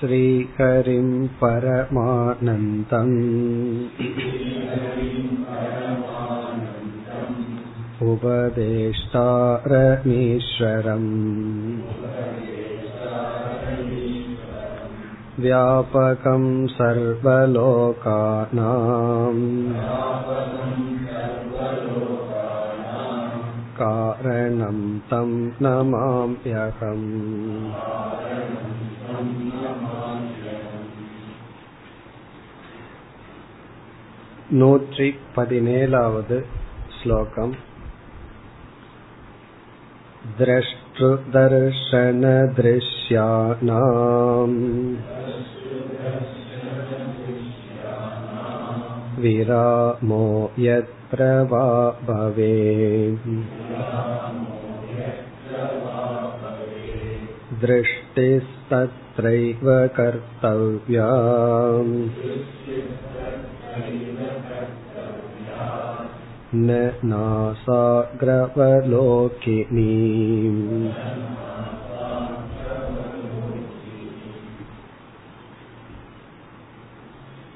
श्रीहरिं परमानन्दम् उपदेष्टारमीश्वरम् व्यापकं सर्वलोकानाम् कारणं तं नमाम्यहम् नूति पदिनेलावद् श्लोकम् द्रष्टृदर्शनदृश्यानाम् विरामो यत्र वा भवे दृष्टिस्तत्रैव कर्तव्या न नासाग्रवलोकिनी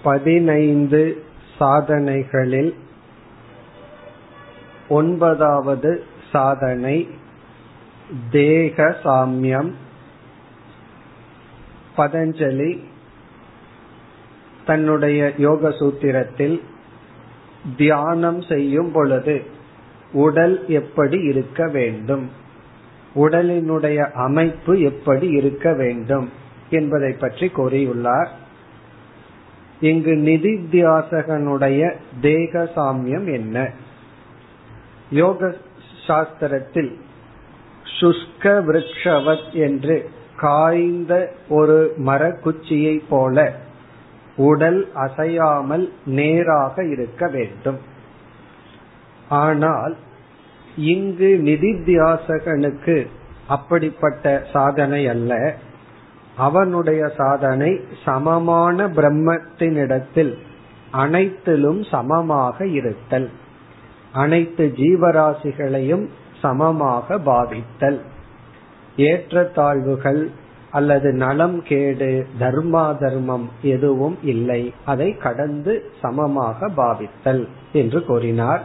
பதினைந்து சாதனைகளில் ஒன்பதாவது சாதனை தேக சாமியம் பதஞ்சலி தன்னுடைய யோக சூத்திரத்தில் தியானம் செய்யும் பொழுது உடல் எப்படி இருக்க வேண்டும்? உடலினுடைய அமைப்பு எப்படி இருக்க வேண்டும் என்பதை பற்றி கூறியுள்ளார். இங்கு நிதித்தியாசகனுடைய தேக சாமியம் என்ன? யோக சாஸ்திரத்தில் சுஷ்க விரக்ஷவத் என்று காய்ந்த ஒரு மரக்குச்சியை போல உடல் அசையாமல் நேராக இருக்க வேண்டும். ஆனால் இங்கு நிதித்தியாசகனுக்கு அப்படிப்பட்ட சாதனை அல்ல. அவனுடைய சாதனை சமமான பிரம்மத்தினிடத்தில் அனைத்திலும் சமமாக இருத்தல். அனைத்து ஜீவராசிகளையும் சமமாக பாவித்தல். ஏற்றத்தாழ்வுகள் அல்லது நலம் கேடு தர்மா தர்மம் எதுவும் இல்லை. அதை கடந்து சமமாக பாவித்தல் என்று கூறினார்.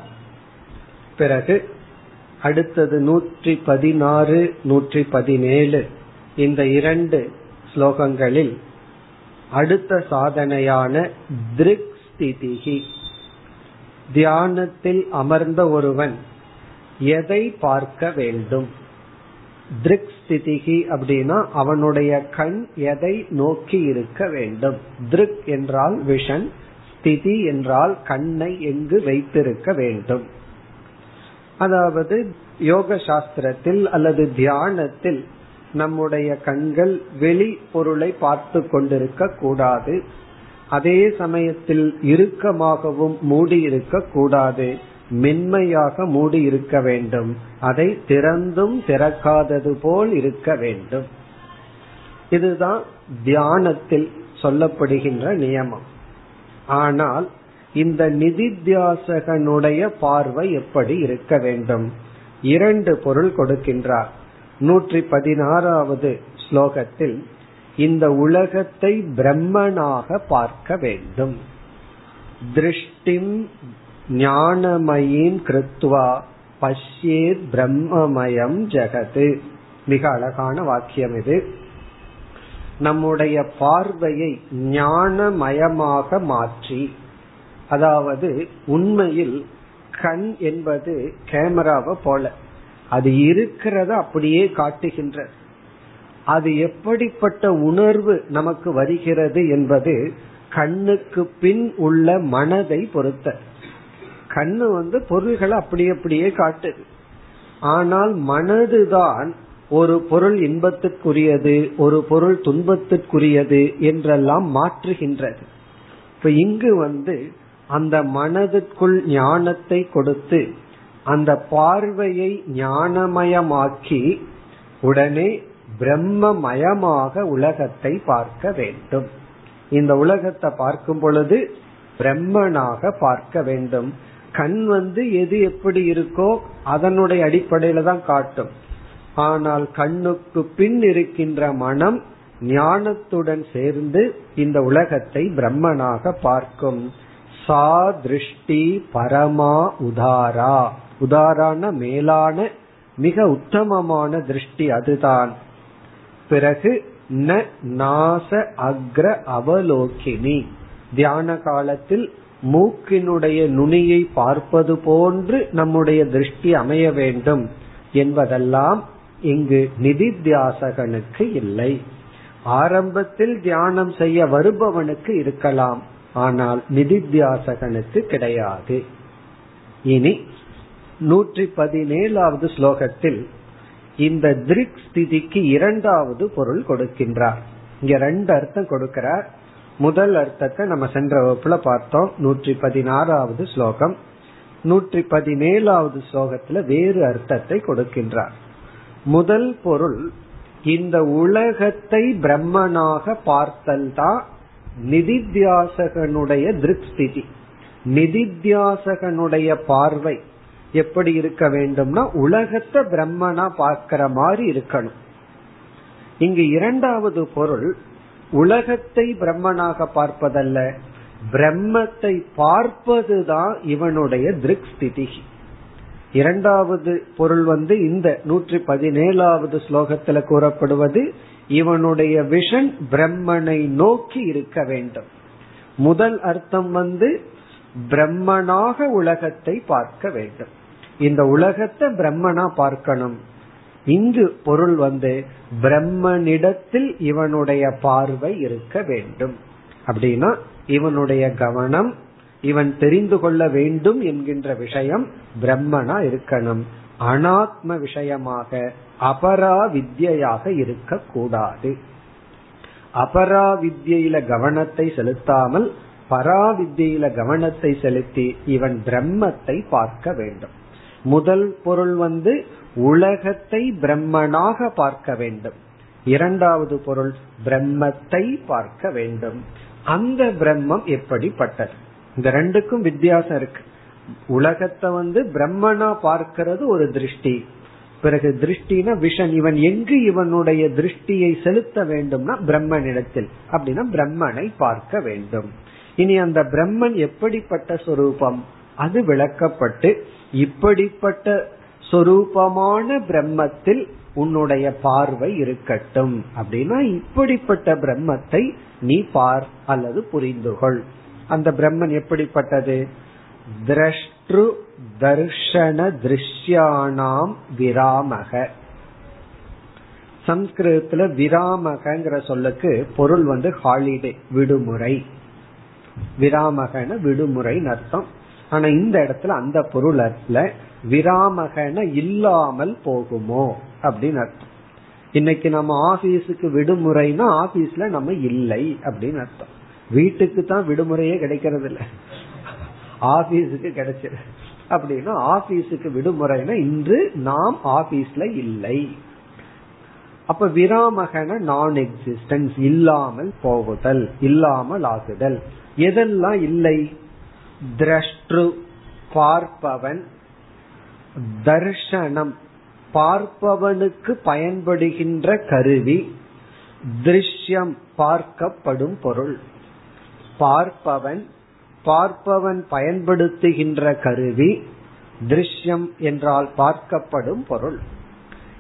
பிறகு அடுத்தது நூற்றி பதினாறு நூற்றி பதினேழு இந்த இரண்டு ஸ்லோகங்களில் அடுத்த சாதனையான திருக் ஸ்திதிகி தியானத்தில் அமர்ந்த ஒருவன் எதை பார்க்க வேண்டும்? திருக் ஸ்திதிகி அப்படின்னா அவனுடைய கண் எதை நோக்கி இருக்க வேண்டும். திருக் என்றால் விஷன் ஸ்திதி என்றால் கண்ணை எங்கு வைத்திருக்க வேண்டும். அதாவது யோக சாஸ்திரத்தில் அல்லது தியானத்தில் நம்முடைய கண்கள் வெளி பொருளை பார்த்து கொண்டிருக்க கூடாது. அதே சமயத்தில் இறுக்கமாகவும் மூடி இருக்க கூடாது. மென்மையாக மூடி இருக்க வேண்டும். அதை திறந்தும் திறக்காதது போல் இருக்க வேண்டும். இதுதான் தியானத்தில் சொல்லப்படுகின்ற நியமம். ஆனால் இந்த நிதித்தியாசகனுடைய பார்வை எப்படி இருக்க வேண்டும்? இரண்டு பொருள் கொடுக்கின்றார். நூற்றி பதினாறாவது ஸ்லோகத்தில் இந்த உலகத்தை பிரம்மனாக பார்க்க வேண்டும். திருஷ்டிம் ஞானமயின் கிருத்வா பஷ்யேத் பிரம்மமயம் ஜெகது மிக அழகான வாக்கியம் இது. நம்முடைய பார்வையை ஞானமயமாக மாற்றி அதாவது உண்மையில் கண் என்பது கேமராவை போல அது இருக்கிறத அப்படியே காட்டுகின்ற அது எப்படிப்பட்ட உணர்வு நமக்கு வருகிறது என்பது கண்ணுக்கு பின் உள்ள மனதை பொறுத்த கண்ணு வந்து பொருள்களை அப்படி அப்படியே காட்டுது. ஆனால் மனதுதான் ஒரு பொருள் இன்பத்திற்குரியது ஒரு பொருள் துன்பத்திற்குரியது என்றெல்லாம் மாற்றுகின்றது. இப்ப இங்கு வந்து அந்த மனதுக்குள் ஞானத்தை கொடுத்து அந்த பார்வையை ஞானமயமாக்கி உடனே பிரம்மமயமாக உலகத்தை பார்க்க வேண்டும். இந்த உலகத்தை பார்க்கும் பொழுது பிரம்மனாக பார்க்க வேண்டும். கண் வந்து எது எப்படி இருக்கோ அதனுடைய அடிப்படையில தான் காட்டும். ஆனால் கண்ணுக்கு பின் இருக்கின்ற மனம் ஞானத்துடன் சேர்ந்து இந்த உலகத்தை பிரம்மனாக பார்க்கும். சா திருஷ்டி பரமா உதாரா. உதாரான மேலான மிக உத்தமமான திருஷ்டி அதுதான். பிறகு ந நாச அக்ர அவலோகினி தியான காலத்தில் மூக்கினுடைய நுனியை பார்ப்பது போன்று நம்முடைய திருஷ்டி அமைய வேண்டும் என்பதெல்லாம் இங்கு நிதித்தியாசகனுக்கு இல்லை. ஆரம்பத்தில் தியானம் செய்ய வருபவனுக்கு இருக்கலாம் ஆனால் நிதித்தியாசகனுக்கு கிடையாது. இனி நூற்றி பதினேழாவது ஸ்லோகத்தில் இந்த திருக் ஸ்திதிக்கு இரண்டாவது பொருள் கொடுக்கின்றார். இங்க ரெண்டு அர்த்தம் கொடுக்கிறார். முதல் அர்த்தத்தை நம்ம சென்ற வகுப்புல பார்த்தோம். நூற்றி பதினாறாவது ஸ்லோகம். நூற்றி பதினேழாவது ஸ்லோகத்துல வேறு அர்த்தத்தை கொடுக்கின்றார். முதல் பொருள் இந்த உலகத்தை பிரம்மனாக பார்த்தல் தான் நிதித்தியாசகனுடைய திருப்திதி. நிதித்தியாசகனுடைய பார்வை எப்படி இருக்க வேண்டும்னா உலகத்தை பிரம்மனா பார்க்கிற மாதிரி இருக்கணும். இங்கு இரண்டாவது பொருள் உலகத்தை பிரம்மனாக பார்ப்பதல்ல பிரம்மத்தை பார்ப்பதுதான் இவனுடைய திருக் ஸ்திதி இரண்டாவது பொருள் வந்து இந்த நூற்றி பதினேழாவது ஸ்லோகத்துல கூறப்படுவது இவனுடைய விஷன் பிரம்மனை நோக்கி இருக்க வேண்டும். முதல் அர்த்தம் வந்து பிரம்மனாக உலகத்தை பார்க்க வேண்டும். இந்த உலகத்தை பிரம்மனா பார்க்கணும். இங்கு பொருள் வந்து பிரம்மனிடத்தில் இவனுடைய பார்வை இருக்க வேண்டும். அப்படின்னா இவனுடைய கவனம் இவன் தெரிந்து கொள்ள வேண்டும் என்கின்ற விஷயம் பிரம்மனா இருக்கணும். அனாத்ம விஷயமாக அபரா வித்யாக இருக்கக்கூடாது. அபரா வித்யில கவனத்தை செலுத்தாமல் பராவித்யில கவனத்தை செலுத்தி இவன் பிரம்மத்தை பார்க்க வேண்டும். முதல் பொருள் வந்து உலகத்தை பிரம்மனாக பார்க்க வேண்டும். இரண்டாவது பொருள் பிரம்மத்தை பார்க்க வேண்டும். அந்த பிரம்மம் எப்படிப்பட்டது? இந்த ரெண்டுக்கும் வித்தியாசம் இருக்கு. உலகத்தை வந்து பிரம்மனா பார்க்கிறது ஒரு திருஷ்டி. பிறகு திருஷ்டினா விஷன். இவன் எங்கு இவனுடைய திருஷ்டியை செலுத்த வேண்டும்னா பிரம்மனிடத்தில். அப்படின்னா பிரம்மனை பார்க்க வேண்டும். இனி அந்த பிரம்மன் எப்படிப்பட்ட சொரூபம்? அது விளக்கப்பட்டு இப்படிப்பட்ட சொரூபமான பிரம்மத்தில் உன்னுடைய பார்வை இருக்கட்டும் அப்படின்னா இப்படிப்பட்ட பிரம்மத்தை நீ பார் அல்லது புரிந்துகொள். அந்த பிரம்மன் எப்படிப்பட்டது? திரஷ்டு தர்ஷன திருஷ்யானாம் விராமக. சம்ஸ்கிருதத்துல விராமகங்கிற சொல்லுக்கு பொருள் வந்து ஹாலிடே விடுமுறை. விராமகன விடுமுறை அர்த்தம். ஆனா இந்த இடத்துல அந்த பொருள் அல்ல விராமகன இல்லாமல் போகுமோ? அப்படின்னு அர்த்தம். இன்னைக்கு நம்ம ஆபீஸுக்கு விடுமுறைனா ஆபீஸ்ல நம்ம இல்லை அப்படின்னு அர்த்தம். வீட்டுக்கு தான் விடுமுறையே கிடைக்கிறது இல்ல ஆபீஸுக்கு கிடைச்சது அப்படின்னா ஆபீஸுக்கு விடுமுறைனா இன்று நாம் ஆபீஸ்ல இல்லை. அப்ப விராமகன நான் எக்ஸிஸ்டன்ஸ் இல்லாமல் போகுதல் இல்லாமல் ஆகுதல். எதெல்லாம் இல்லை? திரஷ்டு பார்ப்பவன் தர்ஷனம். பார்ப்பவனுக்கு பயன்படுகின்ற கருவி திருஷ்யம் பார்க்கப்படும் பொருள். பார்ப்பவன் பார்ப்பவன் பயன்படுத்துகின்ற கருவி திருஷ்யம் என்றால் பார்க்கப்படும் பொருள்.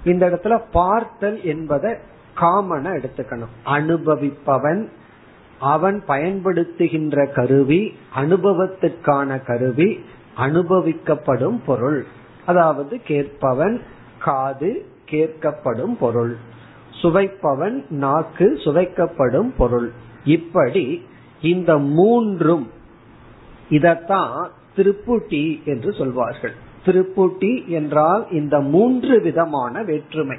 இந்த இடத்துல பார்த்தல் என்பதை காமன எடுத்துக்கணும். அனுபவிப்பவன் அவன் பயன்படுத்துகின்ற கருவி அனுபவத்துக்கான கருவி அனுபவிக்கப்படும் பொருள். அதாவது கேட்பவன் காது கேட்கப்படும் பொருள். சுவைப்பவன் நாக்கு சுவைக்கப்படும் பொருள். இப்படி இந்த மூன்றும் இதத்தான் திருப்புட்டி என்று சொல்வார்கள். திருப்புட்டி என்றால் இந்த மூன்று விதமான வேற்றுமை.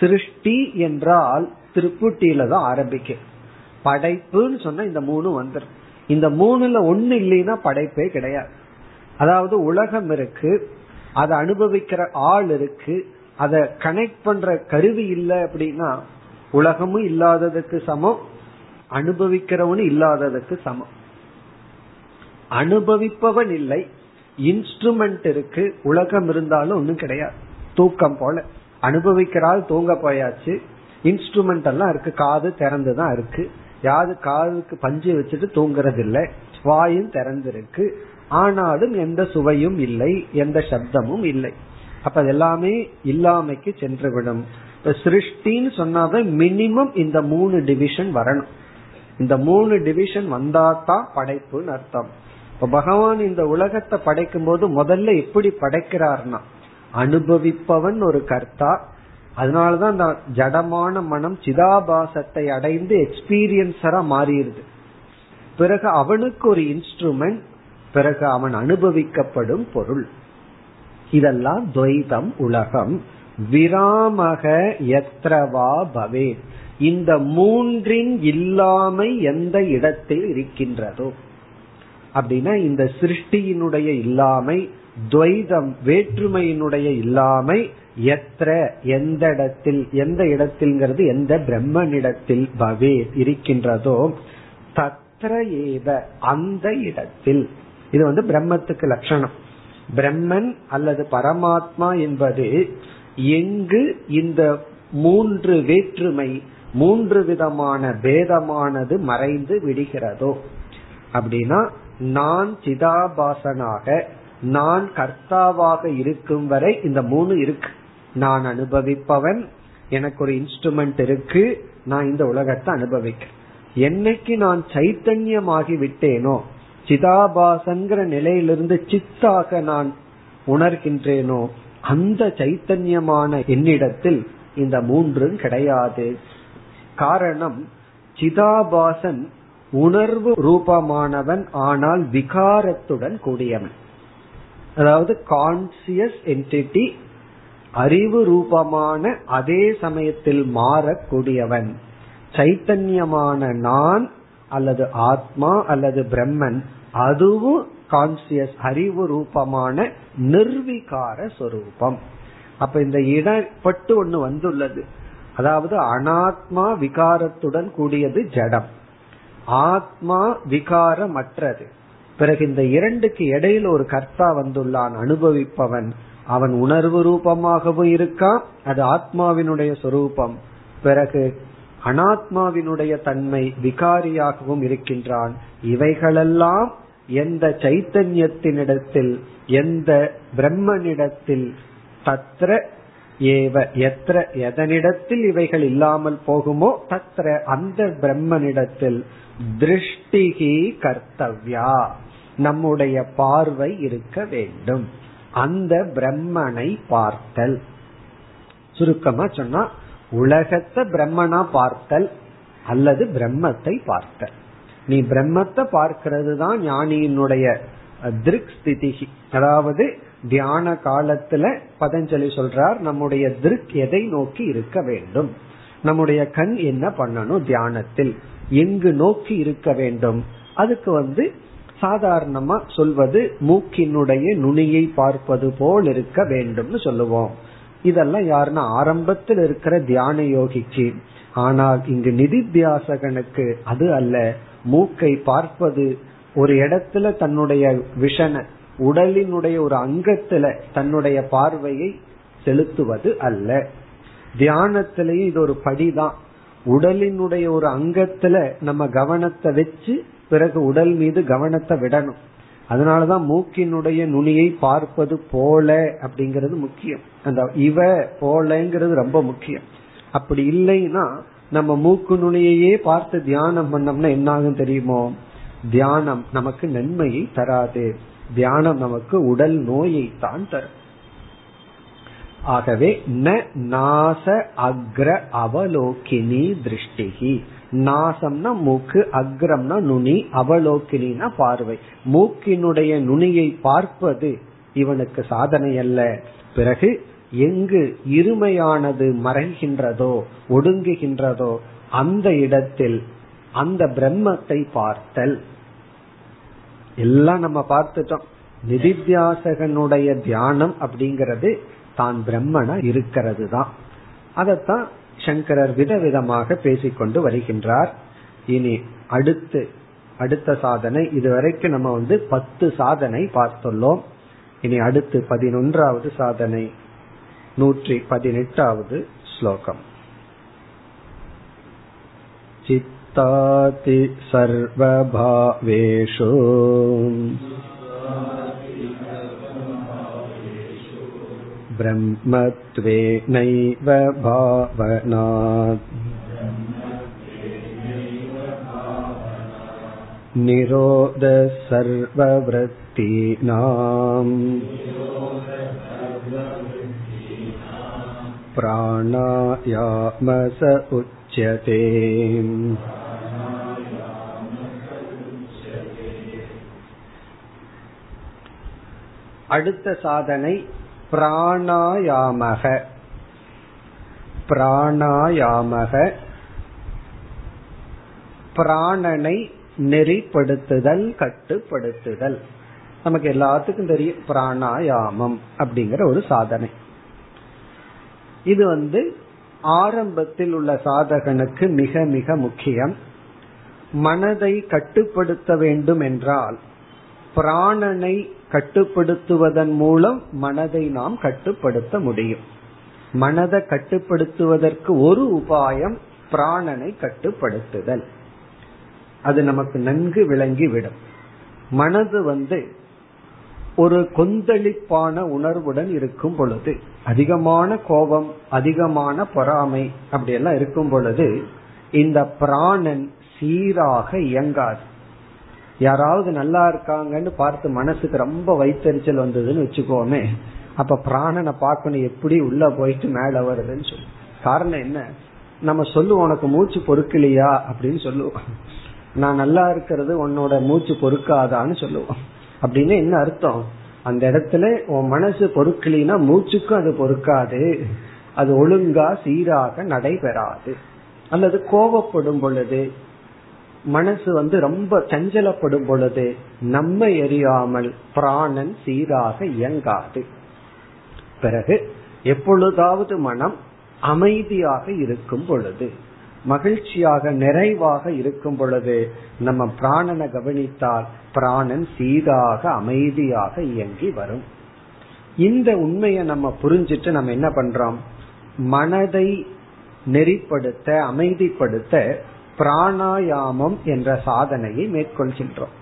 சிருஷ்டி என்றால் திருப்புட்டியில தான் ஆரம்பிக்கும். படைப்புன்னு சொன்னா இந்த மூணு வந்துடும் இந்த மூணுல ஒண்ணு இல்லைன்னா படைப்பே கிடையாது. அதாவது உலகம் இருக்கு அதை அனுபவிக்கிற ஆள் இருக்கு அதை கனெக்ட் பண்ற கருவி இல்லை அப்படின்னா உலகமும் இல்லாததுக்கு சமம் அனுபவிக்கிறவனு இல்லாததுக்கு சமம். அனுபவிப்பவன் இல்லை இன்ஸ்ட்ருமெண்ட் இருக்கு உலகம் இருந்தாலும் ஒன்னும் கிடையாது. தூக்கம் போல. அனுபவிக்கிறாள் தூங்க போயாச்சு இன்ஸ்ட்ருமெண்ட் எல்லாம் இருக்கு காது திறந்துதான் இருக்கு. யாது காதுக்கு பஞ்சு வச்சுட்டு தூங்குறது இல்லை வாயும் திறந்திருக்கு. ஆனாலும் எந்த சுவையும் இல்லை எந்த சப்தமும் இல்லை. அப்ப அது எல்லாமே இல்லாமைக்கு சென்றுவிடும். இப்ப சிருஷ்டின்னு சொன்னாதான் மினிமம் இந்த மூணு டிவிஷன் வரணும். இந்த மூணு டிவிஷன் வந்தாதான் படைப்புன்னு அர்த்தம். இப்ப பகவான் இந்த உலகத்தை படைக்கும் போது முதல்ல எப்படி படைக்கிறார்னா அனுபவிப்பவன் ஒரு கர்த்தா அதனாலதான் அந்த ஜடமான மனம் சிதாபாசத்தை அடைந்து எக்ஸ்பீரியன்ஸரா மாறிடுது. பிறகு அவனுக்கு ஒரு இன்ஸ்ட்ருமெண்ட் பிறகு அவன் அனுபவிக்கப்படும் பொருள். இதெல்லாம் துவைதம் உலகம். விராமக எத்ரவா பவே. இந்த மூன்றின் இல்லாமை எந்த இடத்தில் இருக்கின்றதோ. அப்படின்னா இந்த சிருஷ்டியினுடைய இல்லாமை துவைதம் வேற்றுமையினுடைய இல்லாமை எத்திர எந்த இடத்தில் எந்த இடத்தில்ங்கிறது எந்த பிரம்மனிடத்தில் பவே இருக்கின்றதோ தத்ர ஏவ அந்த இடத்தில். இது வந்து பிரம்மத்துக்கு லட்சணம். பிரம்மன் அல்லது பரமாத்மா என்பது எங்கு இந்த மூன்று வேற்றுமை மூன்று விதமான பேதமானது மறைந்து விடுகிறதோ. அப்படின்னா நான் சிதாபாசனாக நான் கர்த்தாவாக இருக்கும் வரை இந்த மூணு இருக்கு. நான் அனுபவிப்பவன் எனக்கு ஒரு இன்ஸ்ட்ருமெண்ட் இருக்கு நான் இந்த உலகத்தை அனுபவிக்கிறேன். என்னைக்கு நான் சைத்தன்யமாகி விட்டேனோ சிதாபாசங்கிற நிலையிலிருந்து சித்தாக நான் உணர்கின்றேனோ அந்த சைத்தன்யமான என்னிடத்தில் இந்த மூன்றும் கிடையாது. காரணம் சிதாபாசன் உணர்வு ரூபமானவன் ஆனால் விகாரத்துடன் கூடியவன். அதாவது கான்சியஸ் என்டிட்டி அறிவு ரூபமான அதே சமயத்தில் மாறக்கூடியவன். சைத்தன்யமான நான் அல்லது ஆத்மா அல்லது பிரம்மன் அதுவும் கான்சியஸ் அறிவு ரூபமான நிர்விகார சொரூபம். அப்ப இந்த இடப்பட்டு ஒண்ணு வந்துள்ளது. அதாவது அனாத்மா விகாரத்துடன் கூடியது ஜடம். ஆத்மா விகாரமற்றது. பிறகு இந்த இரண்டுக்கு இடையில ஒரு கர்த்தா வந்துள்ளான் அனுபவிப்பவன். அவன் உணர்வு ரூபமாகவும் இருக்கான் அது ஆத்மாவினுடைய சொரூபம். பிறகு அனாத்மாவினுடைய தன்மை விகாரியாகவும் இருக்கின்றான். இவைகளெல்லாம் எந்த சைத்தன்யத்தினிடத்தில் எந்த பிரம்மனிடத்தில் தத்ர ஏவ எத்திர எதனிடத்தில் இவைகள் இல்லாமல் போகுமோ தத்ர அந்த பிரம்மனிடத்தில் திருஷ்டிகி கர்த்தவ்யா. நம்முடைய பார்வை இருக்க வேண்டும். அந்த பிரம்மனை பார்த்தல். சுருக்கமா சொன்னா உலகத்தை பிரம்மனா பார்த்தல் அல்லது பிரம்மத்தை பார்த்தல். நீ பிரம்மத்தை பார்க்கிறது தான் ஞானியினுடைய திருக் ஸ்திதி அதாவது தியான காலத்துல பதஞ்சலி சொல்றார் நம்முடைய திருக் எதை நோக்கி இருக்க வேண்டும்? நம்முடைய கண் என்ன பண்ணணும் தியானத்தில்? எங்கு நோக்கி இருக்க வேண்டும்? அதுக்கு வந்து சாதாரணமா சொல்வது மூக்கினுடைய நுனியை பார்ப்பது போல் இருக்க வேண்டும்னு சொல்லுவோம். இதெல்லாம் யாருன்னா ஆரம்பத்தில் இருக்கிற தியான யோகிக்கு. ஆனால் இங்கு நிதித்தியாசகனுக்கு அது அல்ல. மூக்கை பார்ப்பது ஒரு இடத்துல தன்னுடைய விஷன உடலினுடைய ஒரு அங்கத்துல தன்னுடைய பார்வையை செலுத்துவது அல்ல. தியானத்திலேயே இது ஒரு படிதான். உடலினுடைய ஒரு அங்கத்துல நம்ம கவனத்தை வச்சு பிறகு உடல் மீது கவனத்தை விடணும். அதனாலதான் மூக்கினுடைய நுனியை பார்ப்பது போல அப்படிங்கிறது முக்கியம். அந்த இவ போலங்கிறது ரொம்ப முக்கியம். அப்படி இல்லைன்னா நம்ம மூக்கு நுனியையே பார்த்து தியானம் பண்ணோம்னா என்ன ஆகும் தெரியுமோ? தியானம் நமக்கு நன்மையை தராது. தியானம் நமக்கு உடல் நோயை தான் தரும். ஆகவே ந நாச அக்ர அவலோகினி திருஷ்டிகி. நாசம்னா மூக்கு அக்ரம்னா நுனி அவலோக்கினா பார்வை. மூக்கினுடைய நுனியை பார்ப்பது இவனுக்கு சாதனை அல்ல. பிறகு எங்கு இருமையானது மறைகின்றதோ ஒடுங்குகின்றதோ அந்த இடத்தில் அந்த பிரம்மத்தை பார்த்தல். எல்லாம் நம்ம பார்த்துட்டோம். நிதித்தியாசகனுடைய தியானம் அப்படிங்கிறது தான் பிரம்மனா இருக்கிறது தான் அதத்தான் சங்கரர் விதவிதமாக பேசிக்கொண்டு வருகின்றார் இனி அடுத்து அடுத்த சாதனை இதுவரைக்கும் நம்ம வந்து பத்து சாதனை பார்த்துள்ளோம் இனி அடுத்து பதினொன்றாவது சாதனை நூற்றி பதினெட்டாவது ஸ்லோகம் चित्ताति सर्वभावेषु ब्रह्मत्वेनैव भावनात् निरोधः सर्ववृत्तीनाम् प्राणायामस उच्यते அடுத்த சாதனை பிராணாயாமக. பிராணாயாமக. பிராணனை நெறிப்படுத்துதல் கட்டுப்படுத்துதல். நமக்கு எல்லாத்துக்கும் தெரியும் பிராணாயாமம் அப்படிங்கிற ஒரு சாதனை. இது வந்து ஆரம்பத்தில் உள்ள சாதகனுக்கு மிக மிக முக்கியம். மனதை கட்டுப்படுத்த வேண்டும் என்றால் பிராணனை கட்டுப்படுத்துவதன் மூலம் மனதை நாம் கட்டுப்படுத்த முடியும். மனதை கட்டுப்படுத்துவதற்கு ஒரு உபாயம் பிராணனை கட்டுப்படுத்துதல். அது நமக்கு நன்கு விளங்கிவிடும். மனது வந்து ஒரு கொந்தளிப்பான உணர்வுடன் இருக்கும் பொழுது அதிகமான கோபம் அதிகமான பொறாமை அப்படியெல்லாம் இருக்கும் பொழுது இந்த பிராணன் சீராக இயங்காது. யாராவது நல்லா இருக்காங்கன்னு பார்த்து மனசுக்கு ரொம்ப வைத்தறிச்சல் வந்ததுன்னு வச்சுக்கோமே. அப்ப பிராணனை பார்க்கணும் எப்படி உள்ள போயிட்டு மேல வருதுன்னு சொல்லு. காரணம் என்ன? நம்ம சொல்லுவோம் உனக்கு மூச்சு பொறுக்கலையா? அப்படின்னு சொல்லுவோம். நான் நல்லா இருக்கிறது உன்னோட மூச்சு பொறுக்காதான்னு சொல்லுவோம். அப்படின்னு என்ன அர்த்தம்? அந்த இடத்துல உன் மனசு பொறுக்கலினா மூச்சுக்கும் அது பொறுக்காது. அது ஒழுங்கா சீராக நடைபெறாது. அல்லது கோபப்படும் பொழுது மனசு வந்து ரொம்ப சஞ்சலப்படும் பொழுது நம்மை எறியாமல் பிராணன் சீராக இயங்காது. பிறகு எப்பொழுதாவது மனம் அமைதியாக இருக்கும் பொழுது மகிழ்ச்சியாக நிறைவாக இருக்கும் பொழுது நம்ம பிராணனை கவனித்தால் பிராணன் சீராக அமைதியாக இயங்கி வரும். இந்த உண்மையை நம்ம புரிஞ்சிட்டு நம்ம என்ன பண்றோம்? மனதை நெறிப்படுத்த அமைதிப்படுத்த பிராணாயாமம் என்ற சாதனையை மேற்கொள்கின்றோம்.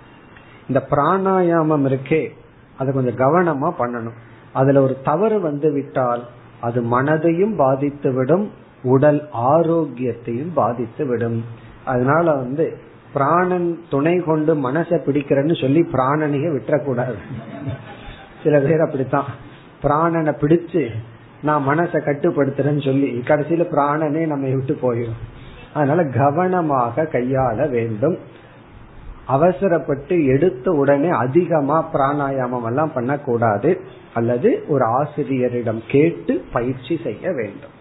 இந்த பிராணாயாமம் இருக்கே அதை கொஞ்சம் கவனமா பண்ணணும். அதுல ஒரு தவறு வந்து விட்டால் அது மனதையும் பாதித்து விடும் உடல் ஆரோக்கியத்தையும் பாதித்து விடும் அதனால வந்து பிராணன் துணை கொண்டு மனசை பிடிக்கிறேன்னு சொல்லி பிராணனையே விட்டுறக்கூடாது. சில பேர் அப்படித்தான். பிராணனை பிடிச்சு நான் மனசை கட்டுப்படுத்துறேன்னு சொல்லி கடைசியில பிராணனே நம்ம விட்டு போயிடும். அதனால கவனமாக கையாள வேண்டும். அவசரப்பட்டு எடுத்த உடனே அதிகமா பிராணாயாமம் எல்லாம் பண்ணக்கூடாது. அல்லது ஒரு ஆசிரியரிடம் கேட்டு பயிற்சி செய்ய வேண்டும்.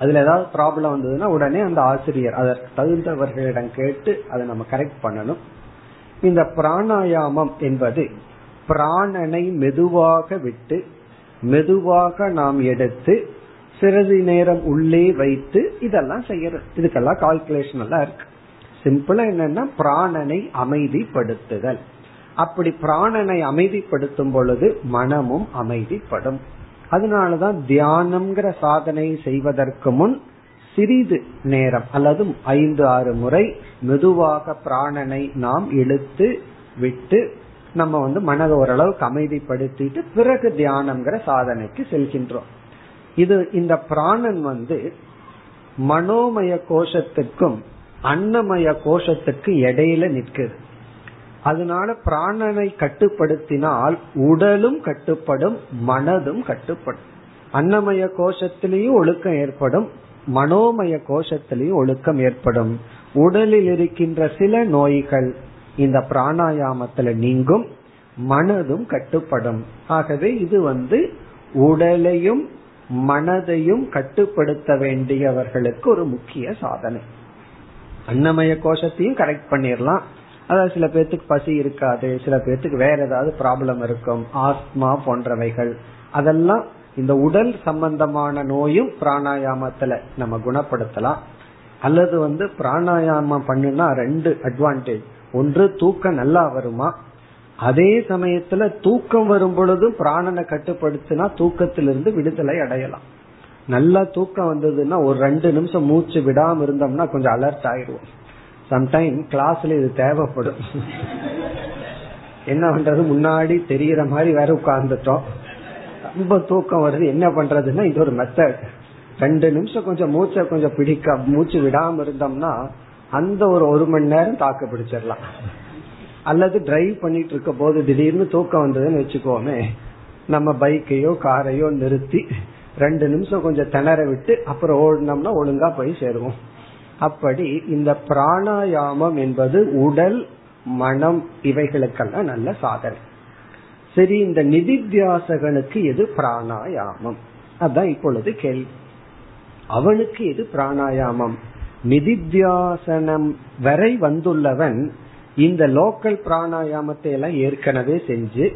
அதுல ஏதாவது ப்ராப்ளம் வந்ததுன்னா உடனே அந்த ஆசிரியர் அதற்கு தகுந்தவர்களிடம் கேட்டு அதை நம்ம கரெக்ட் பண்ணணும். இந்த பிராணாயாமம் என்பது பிராணனை மெதுவாக விட்டு மெதுவாக நாம் எடுத்து சிறிது நேரம் உள்ளே வைத்து இதெல்லாம் செய்யறது இதுக்கெல்லாம் கால்குலேஷன் எல்லாம் இருக்கு. சிம்பிளா என்னன்னா பிராணனை அமைதிப்படுத்துதல். அப்படி பிராணனை அமைதிப்படுத்தும் பொழுது மனமும் அமைதிப்படும். அதனாலதான் தியானம்ங்கிற சாதனை செய்வதற்கு முன் சிறிது நேரம் அல்லது ஐந்து ஆறு முறை மெதுவாக பிராணனை நாம் இழுத்து விட்டு நம்ம வந்து மனதை ஓரளவுக்கு அமைதிப்படுத்திட்டு பிறகு தியானம்ங்கிற சாதனைக்கு செல்கின்றோம். இது இந்த பிராணன் வந்து மனோமய கோஷத்துக்கும் அன்னமய கோஷத்துக்கு இடையில நிற்குது. அதனால பிராணனை கட்டுப்படுத்தினால் உடலும் கட்டுப்படும் மனதும் கட்டுப்படும். அன்னமய கோஷத்திலையும் ஒழுக்கம் ஏற்படும் மனோமய கோஷத்திலையும் ஒழுக்கம் ஏற்படும். உடலில் இருக்கின்ற சில நோய்கள் இந்த பிராணாயாமத்துல நீங்கும் மனதும் கட்டுப்படும். ஆகவே இது வந்து உடலையும் மனதையும் கட்டுப்படுத்த வேண்டியவர்களுக்கு ஒரு முக்கிய சாதனை. அன்னமய கோஷத்தையும் கரெக்ட் பண்ணிடலாம் அதாவது சில பேர்த்துக்கு பசி இருக்காது சில பேர்த்துக்கு வேற ஏதாவது ப்ராப்ளம் இருக்கும் ஆஸ்மா போன்றவைகள். அதெல்லாம் இந்த உடல் சம்பந்தமான நோயும் பிராணாயாமத்துல நம்ம குணப்படுத்தலாம். அல்லது வந்து பிராணாயாமம் பண்ணுனா ரெண்டு அட்வான்டேஜ் ஒன்று தூக்கம் நல்லா வருமா? அதே சமயத்துல தூக்கம் வரும் பொழுதும் பிராணனை கட்டுப்படுத்தினா தூக்கத்திலிருந்து விடுதலை அடையலாம். நல்லா தூக்கம் வந்ததுன்னா ஒரு ரெண்டு நிமிஷம் மூச்சு விடாம இருந்தோம்னா கொஞ்சம் அலர்ட் ஆயிடுவோம். சம்டைம் கிளாஸ்ல இது தேவைப்படும். என்ன பண்றது? முன்னாடி தெரியற மாதிரி வேற உட்கார்ந்துட்டோம். ரொம்ப தூக்கம் வருது. என்ன பண்றதுன்னா இது ஒரு மெத்தட் ரெண்டு நிமிஷம் கொஞ்சம் மூச்சை கொஞ்சம் பிடிக்க மூச்சு விடாம இருந்தோம்னா அந்த ஒரு ஒரு மணி நேரம் தாக்கு பிடிச்சிடலாம். அல்லது டிரைவ் பண்ணிட்டு இருக்க போது திடீர்னு தூக்கம் வந்ததுன்னு வச்சுக்கோமே நம்ம பைக்கையோ காரையோ நிறுத்தி ரெண்டு நிமிஷம் கொஞ்சம் திணற விட்டு அப்புறம் ஓடினோம்னா ஒழுங்கா போய் சேருவோம். அப்படி இந்த பிராணாயாமம் என்பது உடல் மனம் இவைகளுக்கெல்லாம் நல்ல சாதனை. சரி இந்த நிதித்தியாசகனுக்கு எது பிராணாயாமம்? அதான் இப்பொழுது கேள்வி. அவனுக்கு எது பிராணாயாமம்? நிதித்தியாசனம் வரை வந்துள்ளவன் இந்த லோக்கல் பிராணாயாமத்தை எல்லாம் ஏற்கனவே செஞ்சு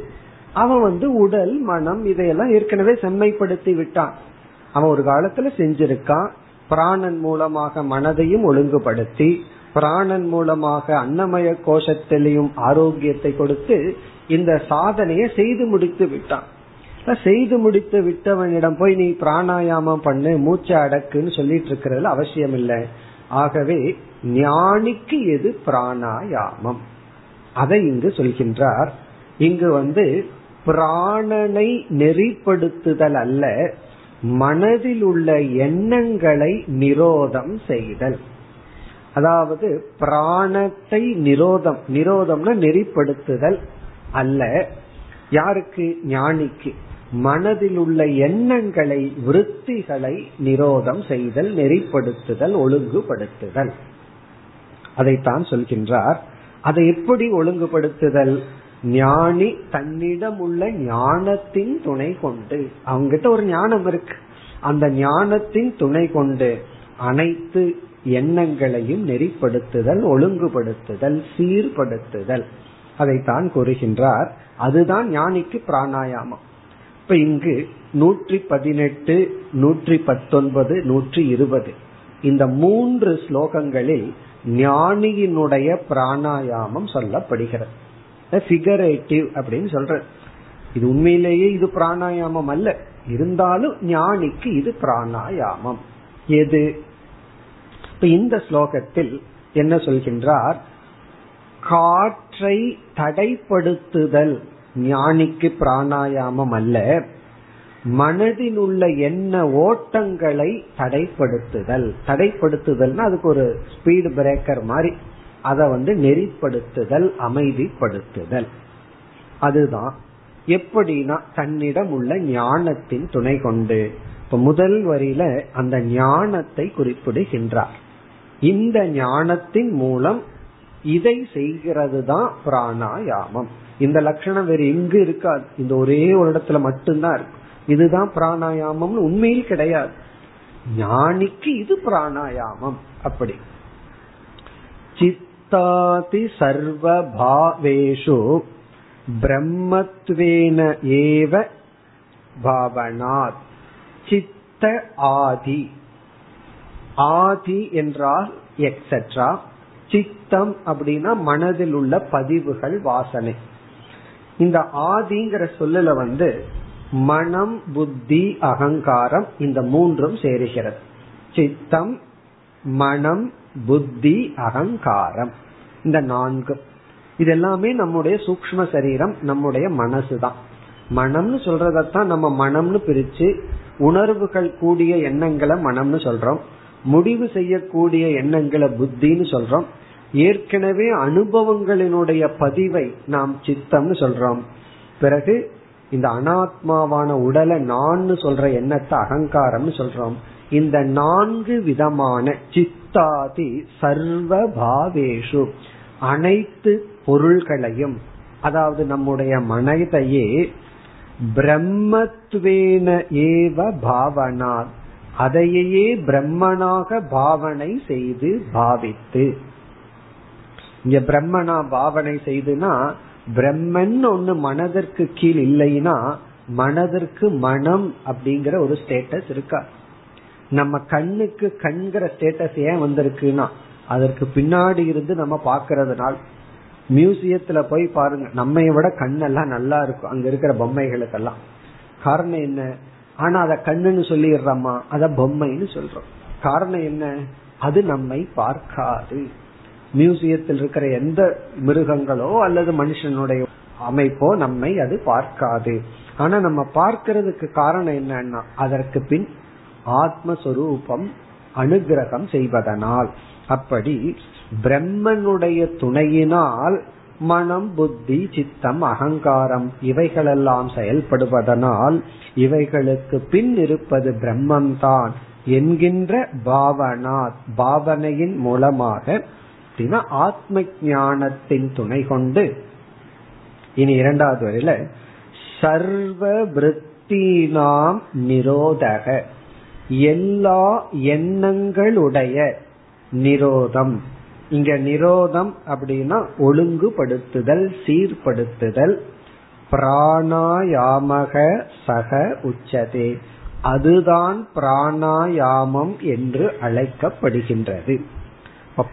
அவன் வந்து உடல் மனம் இதையெல்லாம் ஏற்கனவே செம்மைப்படுத்தி விட்டான். அவன் ஒரு காலத்துல செஞ்சிருக்கான். பிராணன் மூலமாக மனதையும் ஒழுங்குபடுத்தி பிராணன் மூலமாக அன்னமய கோஷத்திலையும் ஆரோக்கியத்தை கொடுத்து இந்த சாதனையை செய்து முடித்து விட்டான். செய்து முடித்து விட்டவனிடம் போய் நீ பிராணாயாமம் பண்ணு மூச்சை அடக்குன்னு சொல்லிட்டு இருக்கிறதுல அவசியம் இல்லை ஆகவே ஞானிக்கு எது பிராணாயாமம்? அதை இங்கு சொல்கின்றார். இங்கு வந்து பிராணனை நெறிப்படுத்துதல் அல்ல மனதில் உள்ள எண்ணங்களை நிரோதம் செய்தல். அதாவது பிராணத்தை நிரோதம் நிரோதம்னா நெறிப்படுத்துதல் அல்ல. யாருக்கு? ஞானிக்கு. மனதில் உள்ள எண்ணங்களை விருத்திகளை நிரோதம் செய்தல் நெறிப்படுத்துதல் ஒழுங்குபடுத்துதல். அதைத்தான் சொல்கின்றார். அதை எப்படி ஒழுங்குபடுத்துதல்? ஞானி தன்னிடம் உள்ள ஞானத்தின் துணை கொண்டு. அவங்கிட்ட ஒரு ஞானம் இருக்கு. அந்த ஞானத்தின் துணை கொண்டு அனைத்து எண்ணங்களையும் நெறிப்படுத்துதல் ஒழுங்குபடுத்துதல் சீர்படுத்துதல். அதைத்தான் கூறுகின்றார். அதுதான் ஞானிக்கு பிராணாயாமம். இப்ப இங்கு நூற்றி பதினெட்டு நூற்றி பத்தொன்பது நூற்றி இருபது இந்த மூன்று ஸ்லோகங்களில் ஞானியினுடைய பிராணாயாமம் சொல்லப்படுகிறது. ஃபிகரேட்டிவ் அப்படின்னு சொல்ற இது உண்மையிலேயே இது பிராணாயாமம் அல்ல. இருந்தாலும் ஞானிக்கு இது பிராணாயாமம். எது? இப்ப இந்த ஸ்லோகத்தில் என்ன சொல்கின்றார்? காற்றை தடைப்படுத்துதல் ஞானிக்கு பிராணாயாமம் அல்ல. மனதில் உள்ள எண்ண ஓட்டங்களை தடைப்படுத்துதல். தடைப்படுத்துதல்னா அதுக்கு ஒரு ஸ்பீடு பிரேக்கர் மாதிரி. அதை வந்து நெறிப்படுத்துதல் அமைதிப்படுத்துதல். அதுதான் எப்படின்னா தன்னிடம் உள்ள ஞானத்தின் துணை கொண்டு. இப்ப முதல் வரியில அந்த ஞானத்தை குறிப்பிடுகின்றார். இந்த ஞானத்தின் மூலம் இதை செய்கிறது தான் பிராணாயாமம். இந்த லட்சணம் வேற எங்கு இருக்காது இந்த ஒரே ஒரு இடத்துல மட்டும்தான் இருக்கு. இதுதான் பிராணாயாமம் உண்மையில் கிடையாது. ஞானிக்கு இது பிராணாயாமம். அப்படி. சித்தாதி சர்வ பாவேஷு பிரம்மத்வேன ஏவ பாவனாத். சித்த ஆதி. ஆதி என்றால் எக்ஸெட்ரா சித்தம் அப்படின்னா மனதில் உள்ள பதிவுகள் வாசனை. இந்த ஆதிங்கிற சொல்லல வந்து மனம் புத்தி அகங்காரம் இந்த மூன்றும் சேருகிறது. சித்தம் மனம் புத்தி அகங்காரம். இந்த நான்கு. இது எல்லாமே நம்முடைய சூக்ம சரீரம் நம்முடைய மனசு தான் மனம்னு சொல்றதத்தான் நம்ம மனம்னு பிரிச்சு உணர்வுகள் கூடிய எண்ணங்களை மனம்னு சொல்றோம். முடிவு செய்யக்கூடிய எண்ணங்களை புத்தின்னு சொல்றோம். ஏற்கனவே அனுபவங்களினுடைய பதிவை நாம் சித்தம்னு சொல்றோம். பிறகு இந்த அனாத்மாவான உடலை நான் சொல்ற எண்ணத்தை அகங்காரம்னு சொல்றோம். இந்த நான்கு விதமான சித்தாதி சர்வ பாவேஷு அனைத்து பொருள்களையும் அதாவது நம்முடைய மனதையே பிரம்மத்வேன ஏவ பாவனா. அதையே பிரம்மனாக பாவனை செய்து பாவித்து. இங்க பிரம்மனா பாவனை செய்துனா பிரம்மன் ஒண்ணு மனதிற்கு கீழ் இல்லைன்னா மனதிற்கு மனம் அப்படிங்கிற ஒரு ஸ்டேட்டஸ் இருக்கா? நம்ம கண்ணுக்கு கண்கிற ஸ்டேட்டஸ் ஏன் வந்திருக்குன்னா அதற்கு பின்னாடி இருந்து நம்ம பாக்குறதுனால் மியூசியத்துல போய் பாருங்க நம்ம விட கண்ணெல்லாம் நல்லா இருக்கும் அங்க இருக்கிற பொம்மைகளுக்கெல்லாம். காரணம் என்ன? ஆனா அத கண்ணுன்னு சொல்லிடுறோமா? அத பொம்மைன்னு சொல்றோம். காரணம் என்ன? அது நம்மை பார்க்காது. மியூசியத்தில் இருக்கிற எந்த மிருகங்களோ அல்லது மனுஷனுடைய அமைப்போ நம்மை அது பார்க்காது. ஆனா நம்ம பார்க்கறதுக்கு காரணம் என்னன்னா அதற்கு பின் ஆத்மஸ்வரூபம் அனுகிரகம் செய்வதனால். அப்படி பிரம்மனுடைய துணையினால் மனம் புத்தி சித்தம் அகங்காரம் இவைகளெல்லாம் செயல்படுவதனால் இவைகளுக்கு பின் இருப்பது பிரம்மன்தான் என்கின்ற பாவனா பாவனையின் மூலமாக ஆத்ம ஞானத்தின் துணை கொண்டு. இனி இரண்டாவது வரையில சர்வ விருத்தினாம் நிரோதக. எல்லா எண்ணங்களுடைய நிரோதம். இங்க நிரோதம் அப்படின்னா ஒழுங்குபடுத்துதல் சீர்படுத்துதல். பிராணாயாமக சக உச்சதே. அதுதான் பிராணாயாமம் என்று அழைக்கப்படுகின்றது.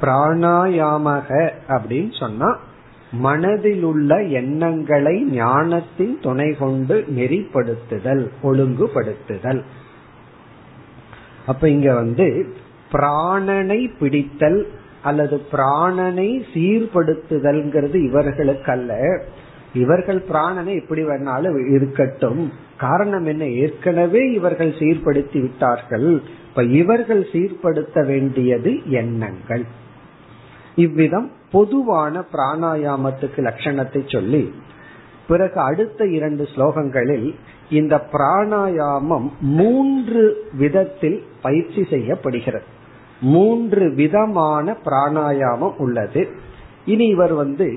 பிராணாயாமக அப்படின்னு சொன்னா மனதில் உள்ள எண்ணங்களை ஞானத்தின் துணை கொண்டு நெறிப்படுத்துதல் ஒழுங்குபடுத்துதல். அப்ப இங்க வந்து பிராணனை பிடித்தல் அல்லது பிராணனை சீர்படுத்துதல்ங்கிறது இவர்களுக்கு அல்ல இவர்கள் பிராணனை எப்படி வேணாலும் இருக்கட்டும். காரணம் என்ன? ஏற்கனவே இவர்கள் சீர்படுத்தி விட்டார்கள். இப்ப இவர்கள் சீர்படுத்த வேண்டியது எண்ணங்கள். இவ்விதம் பொதுவான பிராணாயாமத்துக்கு லட்சணத்தை சொல்லி பிறகு அடுத்த இரண்டு ஸ்லோகங்களில் இந்த பிராணாயாமம் மூன்று விதத்தில் பயிற்சி செய்யப்படுகிறது. மூன்று விதமான பிராணாயாமம் உள்ளது. இனி இவர் வந்து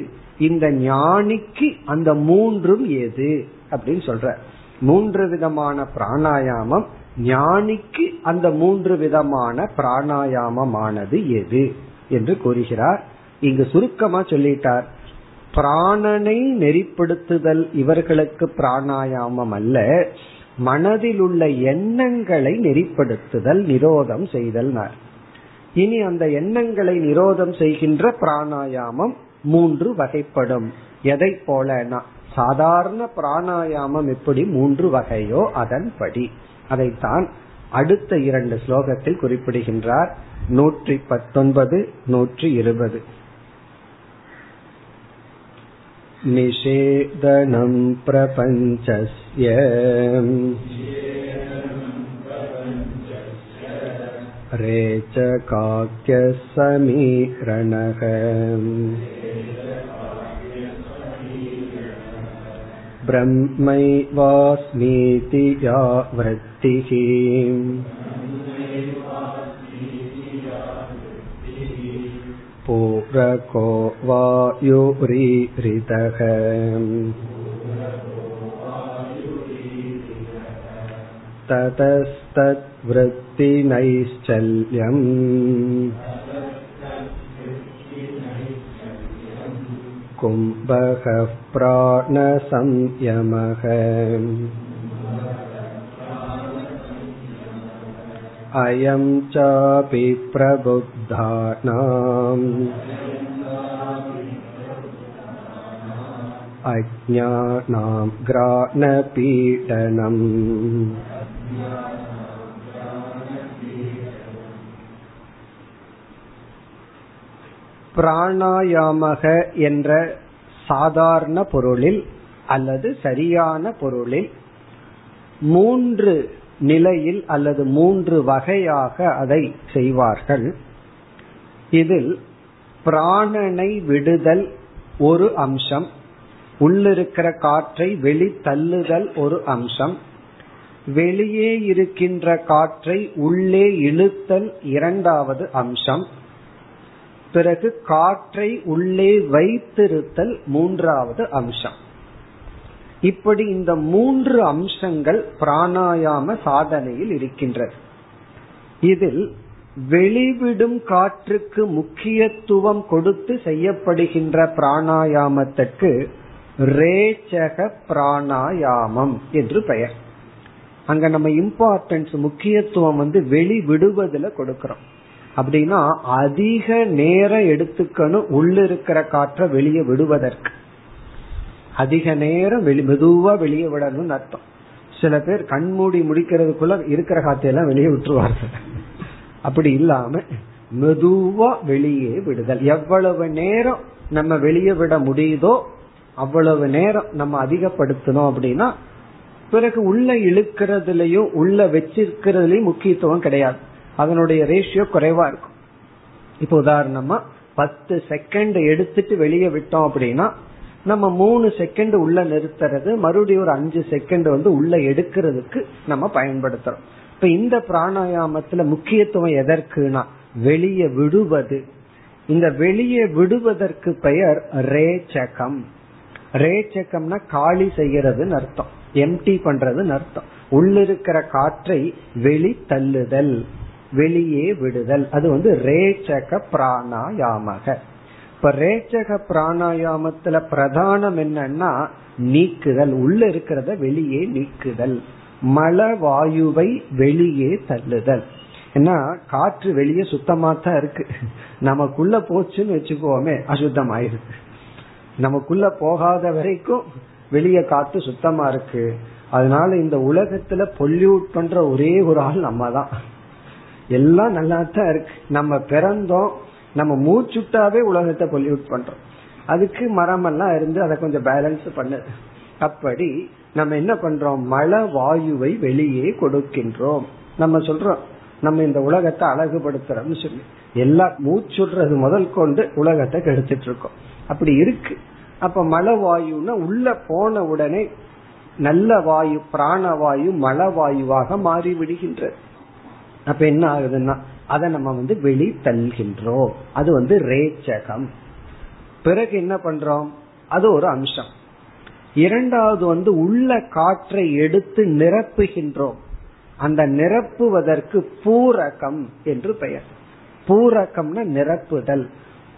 இந்த ஞானிக்கு அந்த மூன்றும் எது அப்படின்னு சொல்ற. மூன்று விதமான பிராணாயாமம் ஞானிக்கு அந்த மூன்று விதமான பிராணாயாமமானது எது? என்று கூறுகிறார். இங்கு சுருக்கமா சொல்லிட்டார். பிராணனை நெறிப்படுத்துதல் இவர்களுக்கு பிராணாயாமம் அல்ல. மனதில் உள்ள எண்ணங்களை நெறிப்படுத்துதல் நிரோதம் செய்தல் இனி அந்த எண்ணங்களை நிரோதம் செய்கின்ற பிராணாயாமம் மூன்று வகைப்படும் எதை போலனா சாதாரண பிராணாயாமம் எப்படி மூன்று வகையோ அதன்படி அதைத்தான் அடுத்த இரண்டு ஸ்லோகத்தில் குறிப்பிடுகின்றார் நூற்றி பத்தொன்பது நூற்றி இருபது निषेदनं प्रपञ्चस्य रेचकाख्यः ब्रह्मैवास्मीति या वृत्तिः पूरको वायुरीरितः ततस्तद्वृत्तिनैश्चल्यम् कुम्भः प्राणसंयमः अयं चापि प्रबुद्धानाम् अज्ञानां ग्राणपीडनम् பிராணாயாமக என்ற சாதாரண பொருளில் அல்லது சரியான பொருளில் மூன்று நிலையில் அல்லது மூன்று வகையாக அதை செய்வார்கள். இதில் பிராணனை விடுதல் ஒரு அம்சம் உள்ளிருக்கிற காற்றை வெளி தள்ளுதல் ஒரு அம்சம் வெளியே இருக்கின்ற காற்றை உள்ளே இழுத்தல் இரண்டாவது அம்சம் பிறகு காற்றை உள்ளே வைத்திருத்தல் மூன்றாவது அம்சம். இப்படி இந்த மூன்று அம்சங்கள் பிராணாயாம சாதனையில் இருக்கின்றது. இதில் வெளிவிடும் காற்றுக்கு முக்கியத்துவம் கொடுத்து செய்யப்படுகின்ற பிராணாயாமத்துக்கு ரேச்சக பிராணாயாமம் என்று பெயர். அங்க நம்ம இம்பார்ட்டன்ஸ் முக்கியத்துவம் வந்து வெளி விடுவதுல கொடுக்கிறோம். அப்படின்னா அதிக நேரம் எடுத்துக்கணும் உள்ள இருக்கிற காற்றை வெளியே விடுவதற்கு. அதிக நேரம் வெளி மெதுவா வெளியே விடணும்னு அர்த்தம். சில பேர் கண்மூடி முடிக்கிறதுக்குள்ள இருக்கிற காத்தையெல்லாம் வெளியே விட்டுருவார்கள். அப்படி இல்லாம மெதுவா வெளியே விடுதல். எவ்வளவு நேரம் நம்ம வெளியே விட முடியுதோ அவ்வளவு நேரம் நம்ம அதிகப்படுத்தணும் அப்படின்னா பிறகு உள்ள இழுக்கிறதுலயும் உள்ள வச்சிருக்கிறதுலயும் முக்கியத்துவம் கிடையாது. அதனுடைய ரேஷியோ குறைவா இருக்கும். இப்ப உதாரணமா பத்து செகண்ட் எடுத்துட்டு வெளியே விட்டோம் அப்படின்னா நம்ம மூணு செகண்ட் உள்ள நிறுத்துறது மறுபடியும் ஒரு அஞ்சு செகண்ட் வந்து உள்ள எடுக்கிறதுக்கு நம்ம பயன்படுத்துறோம். இப்ப இந்த பிராணாயாமத்துல முக்கியத்துவம் எதற்குனா வெளியே விடுவது. இந்த வெளியே விடுவதற்கு பெயர் ரேச்சகம். ரேச்சகம்னா காலி செய்யறதுன்னு அர்த்தம். எம்டி பண்றதுன்னு அர்த்தம். உள்ளிருக்கிற காற்றை வெளி தள்ளுதல் வெளியே விடுதல். அது வந்து ரேச்சக பிராணாயாமக. இப்ப ரேச்சக பிராணாயாமத்துல பிரதானம் என்னன்னா நீக்குதல். உள்ள இருக்கிறத வெளியே நீக்குதல். மல வாயுவை வெளியே தள்ளுதல். ஏன்னா காற்று வெளியே சுத்தமா தான் இருக்கு. நமக்குள்ள போச்சுன்னு வச்சுக்கோமே அசுத்தம் ஆயிருக்கு நமக்குள்ள போகாத வரைக்கும் வெளியே காத்து சுத்தமா இருக்கு. அதனால இந்த உலகத்துல பொல்யூட் பண்ற ஒரே ஒரு ஆள் நம்ம தான் எல்லாம் நல்லா தான் இருக்கு. நம்ம பிறந்தோம் நம்ம மூச்சுட்டாவே உலகத்தை பொல்யூட் பண்றோம். அதுக்கு மரம் எல்லாம் இருந்து அதை கொஞ்சம் பேலன்ஸ் பண்ணுது. அப்படி நம்ம என்ன பண்றோம்? மழை வாயுவை வெளியே கொடுக்கின்றோம். நம்ம சொல்றோம் நம்ம இந்த உலகத்தை அழகுபடுத்துறோம்னு சொல்லி. எல்லாம் மூச்சுடுறது முதல் கொண்டு உலகத்தை கெடுத்துட்டு இருக்கோம். அப்படி இருக்கு. அப்ப மழை வாயுன்னா உள்ள போன உடனே நல்ல வாயு பிராணவாயு மழை வாயுவாக மாறி விடுகின்றது அப்ப என்ன ஆகுதுன்னா அதை நம்ம வந்து வெளி தள்ளுகின்றோம் அது வந்து ரேச்சகம். பிறகு என்ன பண்றோம்? அது ஒரு அம்சம். இரண்டாவது வந்து உள்ள காற்றை எடுத்து நிரப்புகின்றோம். அந்த நிரப்புவதற்கு பூரகம் என்று பெயர். பூரகம்னா நிரப்புதல்.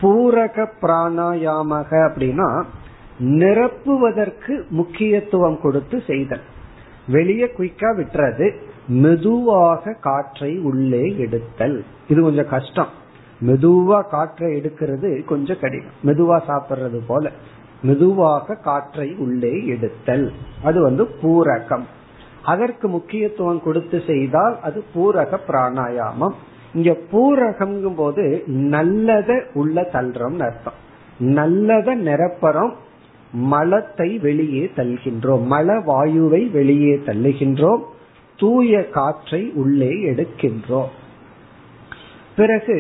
பூரக பிராணாயாமக அப்படின்னா நிரப்புவதற்கு முக்கியத்துவம் கொடுத்து செய்தல். வெளியே குயிக்கா விட்டுறது. மெதுவாக காற்றை உள்ளே எடுத்தல். இது கொஞ்சம் கஷ்டம். மெதுவா காற்றை எடுக்கிறது கொஞ்சம் கடினம். மெதுவா சாப்பிடுறது போல. மெதுவாக காற்றை உள்ளே எடுத்தல். அது வந்து பூரகம். அதற்கு முக்கியத்துவம் கொடுத்து செய்தால் அது பூரக பிராணாயாமம். இங்க பூரகம் போது நல்லத உள்ள தள்ளுறோம் அர்த்தம். நல்லத நிரப்பறோம். மலத்தை வெளியே தள்ளுகின்றோம். மல வாயுவை வெளியே தள்ளுகின்றோம். தூய காற்றை உள்ளே எடுக்கின்றோம் பிறகு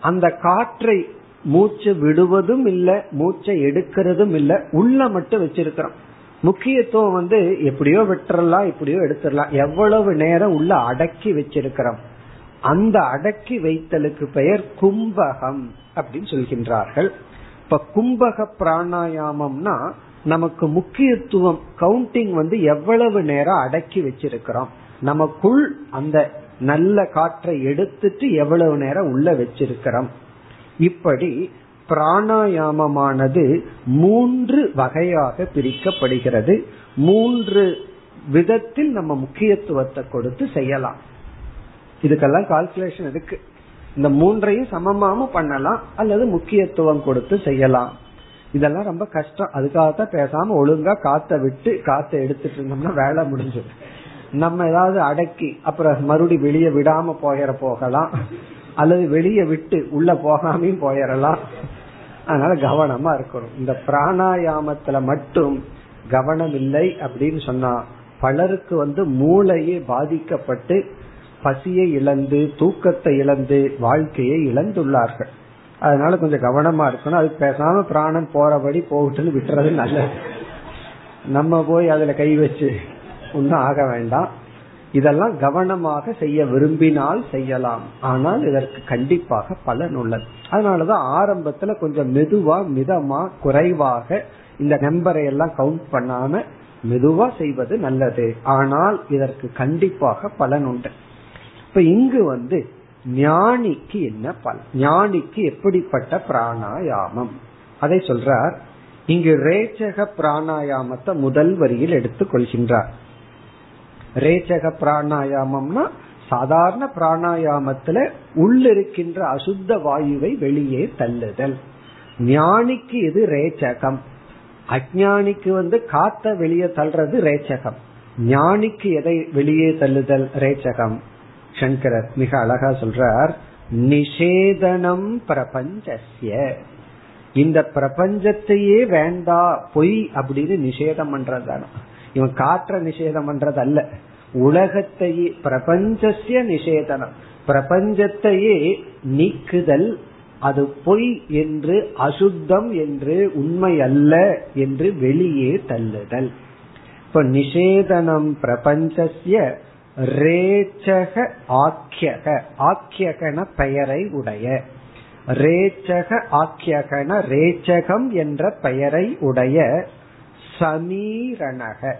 அந்த காற்றை மூச்சு விடுவதும் இல்ல மூச்சை எடுக்கிறதும் இல்ல உள்ள மட்டும் வச்சிருக்கிறோம். முக்கியத்துவம் வந்து எப்படியோ விட்டுறலாம் எப்படியோ எடுத்துடலாம் எவ்வளவு நேரம் உள்ள அடக்கி வச்சிருக்கிறோம். அந்த அடக்கி வைத்தலுக்கு பெயர் கும்பகம் அப்படின்னு சொல்கின்றார்கள். இப்ப கும்பக பிராணாயாமம்னா நமக்கு முக்கியத்துவம் கவுண்டிங் வந்து எவ்வளவு நேரம் அடக்கி வச்சிருக்கிறோம். நமக்குள் அந்த நல்ல காற்றை எடுத்துட்டு எவ்வளவு நேரம் உள்ள வச்சிருக்கிறோம். இப்படி பிராணாயாமமானது மூன்று வகையாக பிரிக்கப்படுகிறது. மூன்று விதத்தில் நம்ம முக்கியத்துவத்தை கொடுத்து செய்யலாம். இதுக்கெல்லாம் கால்குலேஷன் இருக்கு. இந்த மூன்றையும் சமமாம பண்ணலாம் அல்லது முக்கியத்துவம் கொடுத்து செய்யலாம். இதெல்லாம் ரொம்ப கஷ்டம். அதுக்காகத்தான் பேசாம ஒழுங்கா காத்த விட்டு காத்த எடுத்துட்டு இருந்தோம்னா வேலை முடிஞ்சிடும் நம்ம ஏதாவது அடக்கி அப்புறம் மறுபடி வெளியே விடாம போயிட போகலாம். அல்லது வெளியே விட்டு உள்ள போகாமையும் போயிடலாம் அதனால கவனமா இருக்கணும். இந்த பிராணாயாமத்துல மட்டும் கவனம் இல்லை அப்படின்னு சொன்னா பலருக்கு வந்து மூளையே பாதிக்கப்பட்டு பசியை இழந்து தூக்கத்தை இழந்து வாழ்க்கையை இழந்துள்ளார்கள். அதனால கொஞ்சம் கவனமா இருக்கணும். அதுக்கு பேசாம பிராணம் போறபடி போகட்டுன்னு விட்டுறது நல்லது. நம்ம போய் அதுல கை வச்சு ஒன்னும் ஆக வேண்டாம். இதெல்லாம் கவனமாக செய்ய விரும்பினால் செய்யலாம். ஆனால் இதற்கு கண்டிப்பாக பலன் உள்ளது. அதனாலதான் ஆரம்பத்துல கொஞ்சம் மெதுவா மிதமா குறைவாக இந்த நம்பரை எல்லாம் கவுண்ட் பண்ணாம மெதுவா செய்வது நல்லது. ஆனால் இதற்கு கண்டிப்பாக பலன் உண்டு. இப்ப இங்கு வந்து ஞானிக்கு என்ன பலன்? ஞானிக்கு எப்படிப்பட்ட பிராணாயாமம்? அதை சொல்றார். இங்கு ரேச்சக பிராணாயாமத்தை முதல் வரியில் எடுத்துக் கொள்கின்றார் ரேச்சக பிராணாயாமம்னா சாதாரண பிராணாயாமத்துல உள்ளிருக்கின்ற அசுத்த வாயுவை வெளியே தள்ளுதல். ஞானிக்கு இது ரேச்சகம். அஜானிக்கு வந்து காத்த வெளியே தள்ளுறது ரேச்சகம். ஞானிக்கு எதை வெளியே தள்ளுதல் ரேச்சகம்? சங்கரர் மிக அழகா சொல்றார் நிஷேதனம் பிரபஞ்சசிய இந்த பிரபஞ்சத்தையே வேண்டா பொய் அப்படின்னு நிஷேதம் பண்றதான இவன் காற்ற நிஷேதம் பண்றது அல்ல உலகத்தையே பிரபஞ்சசிய நிஷேதனம். பிரபஞ்சத்தையே நீக்குதல் அது பொய் என்று அசுத்தம் என்று உண்மை அல்ல என்று வெளியே தள்ளுதல். இப்ப நிஷேதனம் பிரபஞ்சசிய ரேச்சக ஆக்கியக ஆக்கியகன பெயரை உடைய. ரேச்சக ஆக்கியகன ரேச்சகம் என்ற பெயரை உடைய சமீரணக.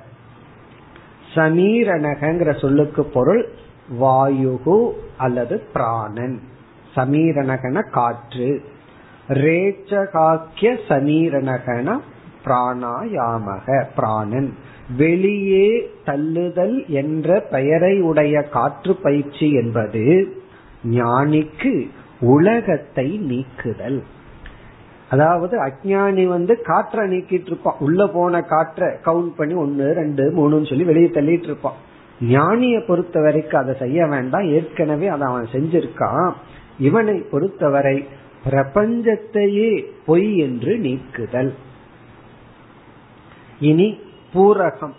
சமீரணகங்கிற சொல்லுக்கு பொருள் வாயுகு அல்லது பிராணன். சமீரணகன காற்று. ரேச்சகாக்கிய சமீரணகன பிராணாயாமக பிராணன். வெளியே தள்ளுதல் என்ற பெயரை உடைய காற்று பயிற்சி என்பது ஞானிக்கு உலகத்தை நீக்குதல். அதாவது அஜானி வந்து காற்றை நீக்கிட்டு இருப்பான். உள்ள போன காற்றை கவுண்ட் பண்ணி ஒன்னு ரெண்டு மூணுன்னு சொல்லி வெளியே தள்ளிட்டு இருப்பான். ஞானிய பொறுத்த வரைக்கும் அதை செய்ய வேண்டாம். ஏற்கனவே அதை அவன் செஞ்சிருக்கான். இவனை பொறுத்தவரை பிரபஞ்சத்தையே பொய் என்று நீக்குதல். இனி பூரகம்.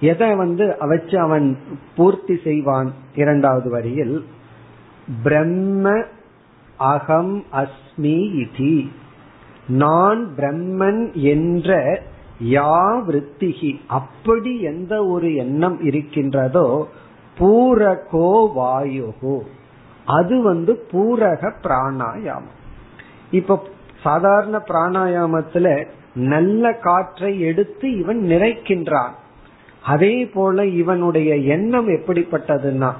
எதை வந்து வச்சு அவன் பூர்த்தி செய்வான் இரண்டாவது வரியில்? பிரம்ம அகம் அஸ்மி இதி. நான் பிரம்மன் என்ற யா விருத்திகி அப்படி எந்த ஒரு எண்ணம் இருக்கின்றதோ பூரகோ வாயுகோ அது வந்து பூரக பிராணாயாமம். இப்ப சாதாரண பிராணாயாமத்துல நல்ல காற்றை எடுத்து இவன் நிறைக்கின்றான். அதே போல இவனுடைய எண்ணம் எப்படிப்பட்டதுன்னா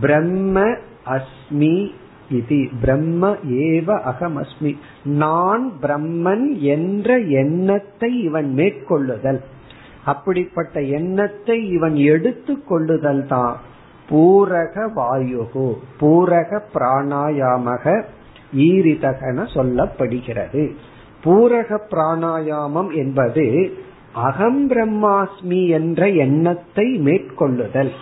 பிரம்ம அஸ்மி இது பிரம்ம ஏவ அகமஸ்மி நான் பிரம்மன் என்ற எண்ணத்தை இவன் மேற்கொள்ளுதல். அப்படிப்பட்ட எண்ணத்தை இவன் எடுத்து கொள்ளுதல் தான் பூரக வாயுகு பூரக பிராணாயாமக ஈரிதகன சொல்லப்படுகிறது. பூரக பிராணாயாமம் என்பது அகம் பிரம்மாஸ்மி என்ற எண்ணத்தை மேற்கொள்ளுதல்.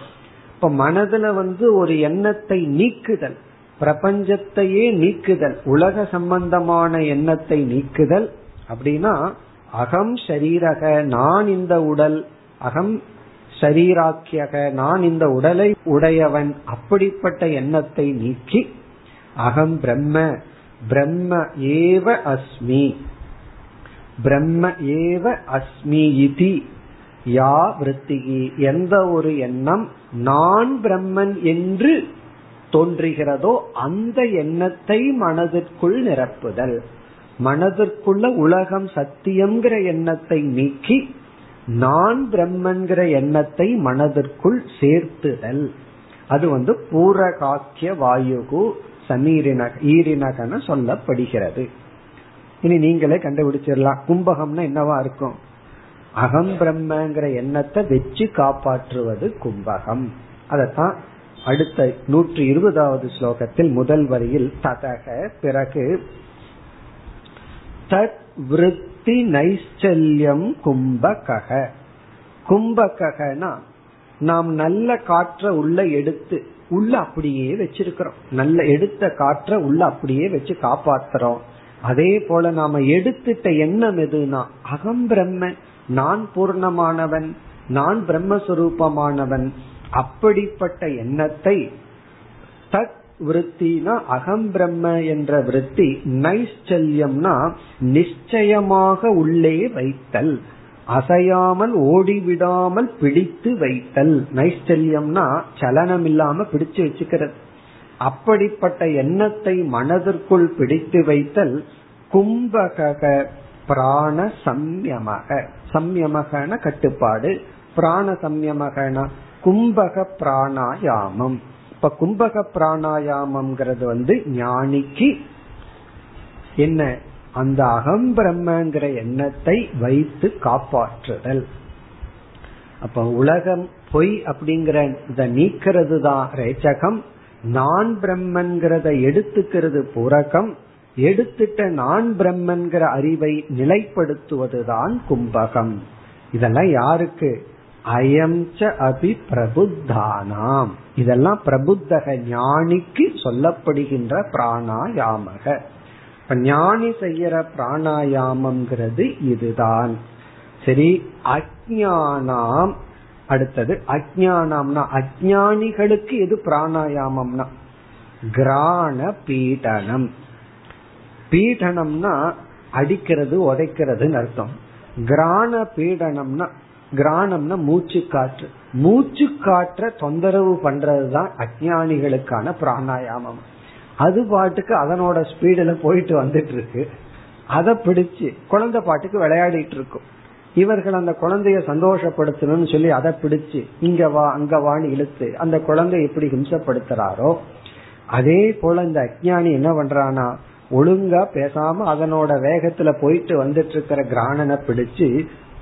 இப்ப மனதுல வந்து ஒரு எண்ணத்தை நீக்குதல். பிரபஞ்சத்தையே நீக்குதல் உலக சம்பந்தமான எண்ணத்தை நீக்குதல் அப்படின்னா அகம் ஷரீரக நான் இந்த உடல் அகம் ஷரீராக்கியக நான் இந்த உடலை உடையவன் அப்படிப்பட்ட எண்ணத்தை நீக்கி அகம் பிரம்ம பிரம்ம ஏவ அஸ்மி பிரம்ம ஏவ அஸ்மி இதி யா விருத்திகி எந்த ஒரு எண்ணம் நான் பிரம்மன் என்று தோன்றுகிறதோ அந்த எண்ணத்தை மனதிற்குள் நிரப்புதல். மனதிற்குள்ள உலகம் சத்தியம்ங்கிற எண்ணத்தை நீக்கி நான் பிரம்மன்கிற எண்ணத்தை மனதிற்குள் சேர்த்துதல். அது வந்து பூரகாக்கிய வாயுகு சமீரின ஈரினகன சொல்லப்படுகிறது. இனி நீங்களே கண்டுபிடிச்சிடலாம். கும்பகம்னா என்னவா இருக்கும்? அகம் பிரம்மங்கிற எண்ணத்தை வச்சு காப்பாற்றுவது கும்பகம். அதத்தான் அடுத்த நூற்றி இருபதாவது ஸ்லோகத்தில் முதல் வரியில் ததக பிறகு தத் விருத்தி நைச்சல்யம் கும்பகக கும்பகனா நாம் நல்ல காற்ற உள்ள எடுத்து உள்ள அப்படியே வச்சிருக்கிறோம். நல்ல எடுத்த காற்ற உள்ள அப்படியே வச்சு காப்பாத்துறோம். அதே போல நாம எடுத்துட்ட எண்ணம் எதுனா அகம் பிரம்ம நான் பூர்ணமானவன் நான் பிரம்மஸ்வரூபமானவன் அப்படிப்பட்ட எண்ணத்தை தத் விருத்தினா அகம் பிரம்ம என்ற விருத்தி நைச்சல்யம்னா நிச்சயமாக உள்ளே வைத்தல் அசையாமல் ஓடிவிடாமல் பிடித்து வைத்தல். நைச்சல்யம்னா சலனம் இல்லாம பிடிச்சு வச்சுக்கிறது. அப்படிப்பட்ட எண்ணத்தை மனதிற்குள் பிடித்து வைத்தல் கும்பக பிராண சம்யமக சம்யமகன கட்டுப்பாடு. பிராண சம்யமகனா கும்பக பிராணாயாமம். இப்ப கும்பக பிராணாயாமம்ங்கிறது வந்து ஞானிக்கு என்ன? அந்த அகம் பிரம்மங்கிற எண்ணத்தை வைத்து காப்பாற்றுதல். அப்ப உலகம் பொய் அப்படிங்கிற இத நீக்கிறது தான் ரேச்சகம். நான் பிரம்மன்கிறத எடுத்துக்கிறது புறகம் எடுத்துட்ட நான் பிரம்மன்கிற அறிவை நிலைப்படுத்துவதுதான் கும்பகம். இதெல்லாம் யாருக்கு? அயம் ச அபி பிரபுத்தானாம். இதெல்லாம் பிரபுத்தக ஞானிக்கு சொல்லப்படுகின்ற பிராணாயாமக. இப்ப ஞானி செய்யற பிராணாயாமம்ங்கிறது இதுதான். சரி அஜானாம் அடுத்தது அஜானாம்னா அஜானிகளுக்கு எது பிராணாயாமம்னா? கிராண பீடனம். பீடனம்னா அடிக்கிறது உடைக்கிறதுன்னு அர்த்தம். கிராண பீடனம்னா கிராணம்னா மூச்சு காற்று. மூச்சு காற்ற தொந்தரவு பண்றதுதான் அஜானிகளுக்கான பிராணாயாமம். அது பாட்டுக்கு அதனோட ஸ்பீடுல போயிட்டு வந்துட்டு இருக்கு அதை பிடிச்சு குழந்தை பாட்டுக்கு விளையாடிட்டு இருக்கும். இவர்கள் அந்த குழந்தைய சந்தோஷப்படுத்தணும்னு சொல்லி அதை பிடிச்சு இங்க வா அங்க வான்னு இழுத்து அந்த குழந்தை எப்படி ஹிம்சப்படுத்துறாரோ அதே போல இந்த அஜானி என்ன பண்றானா ஒழுங்கா பேசாம அதனோட வேகத்துல போயிட்டு வந்துட்டு இருக்கிற கிராணனை பிடிச்சு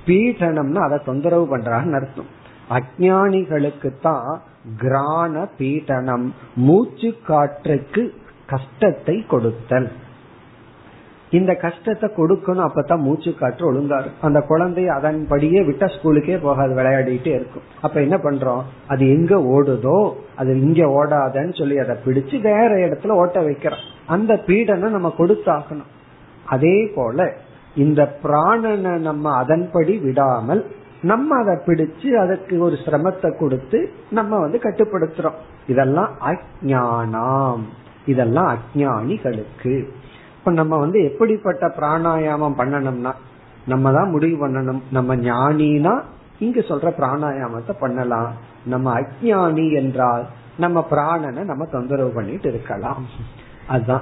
பீட்டனம்னு அதை தொந்தரவு பண்றான்னு அர்த்தம். அஜானிகளுக்கு தான் கிராண பீட்டனம் மூச்சு காற்றுக்கு கஷ்டத்தை கொடுத்தல். இந்த கஷ்டத்தை கொடுக்கணும் அப்பதான் மூச்சு காற்று ஒழுங்கா இருக்கும் அந்த குழந்தை அதன்படியே விட்ட ஸ்கூலுக்கே போகாது விளையாடிட்டே இருக்கும். அப்ப என்ன பண்றோம்? அது எங்க ஓடுதோ அது இங்க ஓடாதன்னு சொல்லி அதை பிடிச்சு வேற இடத்துல ஓட்ட வைக்கிறோம். அந்த பீடனை நம்ம கொடுத்தாக்கணும் அதே போல இந்த பிராணனை நம்ம அதன்படி விடாமல் நம்ம அதை பிடிச்சு அதுக்கு ஒரு சிரமத்தை கொடுத்து நம்ம வந்து கட்டுப்படுத்துறோம். இதெல்லாம் அஜானாம் இதெல்லாம் அஜானிகளுக்கு இப்ப நம்ம வந்து எப்படிப்பட்ட பிராணாயாமம் பண்ணணும்னா நம்ம தான் முடிவு பண்ணணும். நம்ம ஞானினா இங்க சொல்ற பிராணாயாமத்தை பண்ணலாம். நம்ம அஜானி என்றால் நம்ம பிராணனை நம்ம தொந்தரவு பண்ணிட்டு இருக்கலாம். அதுதான்.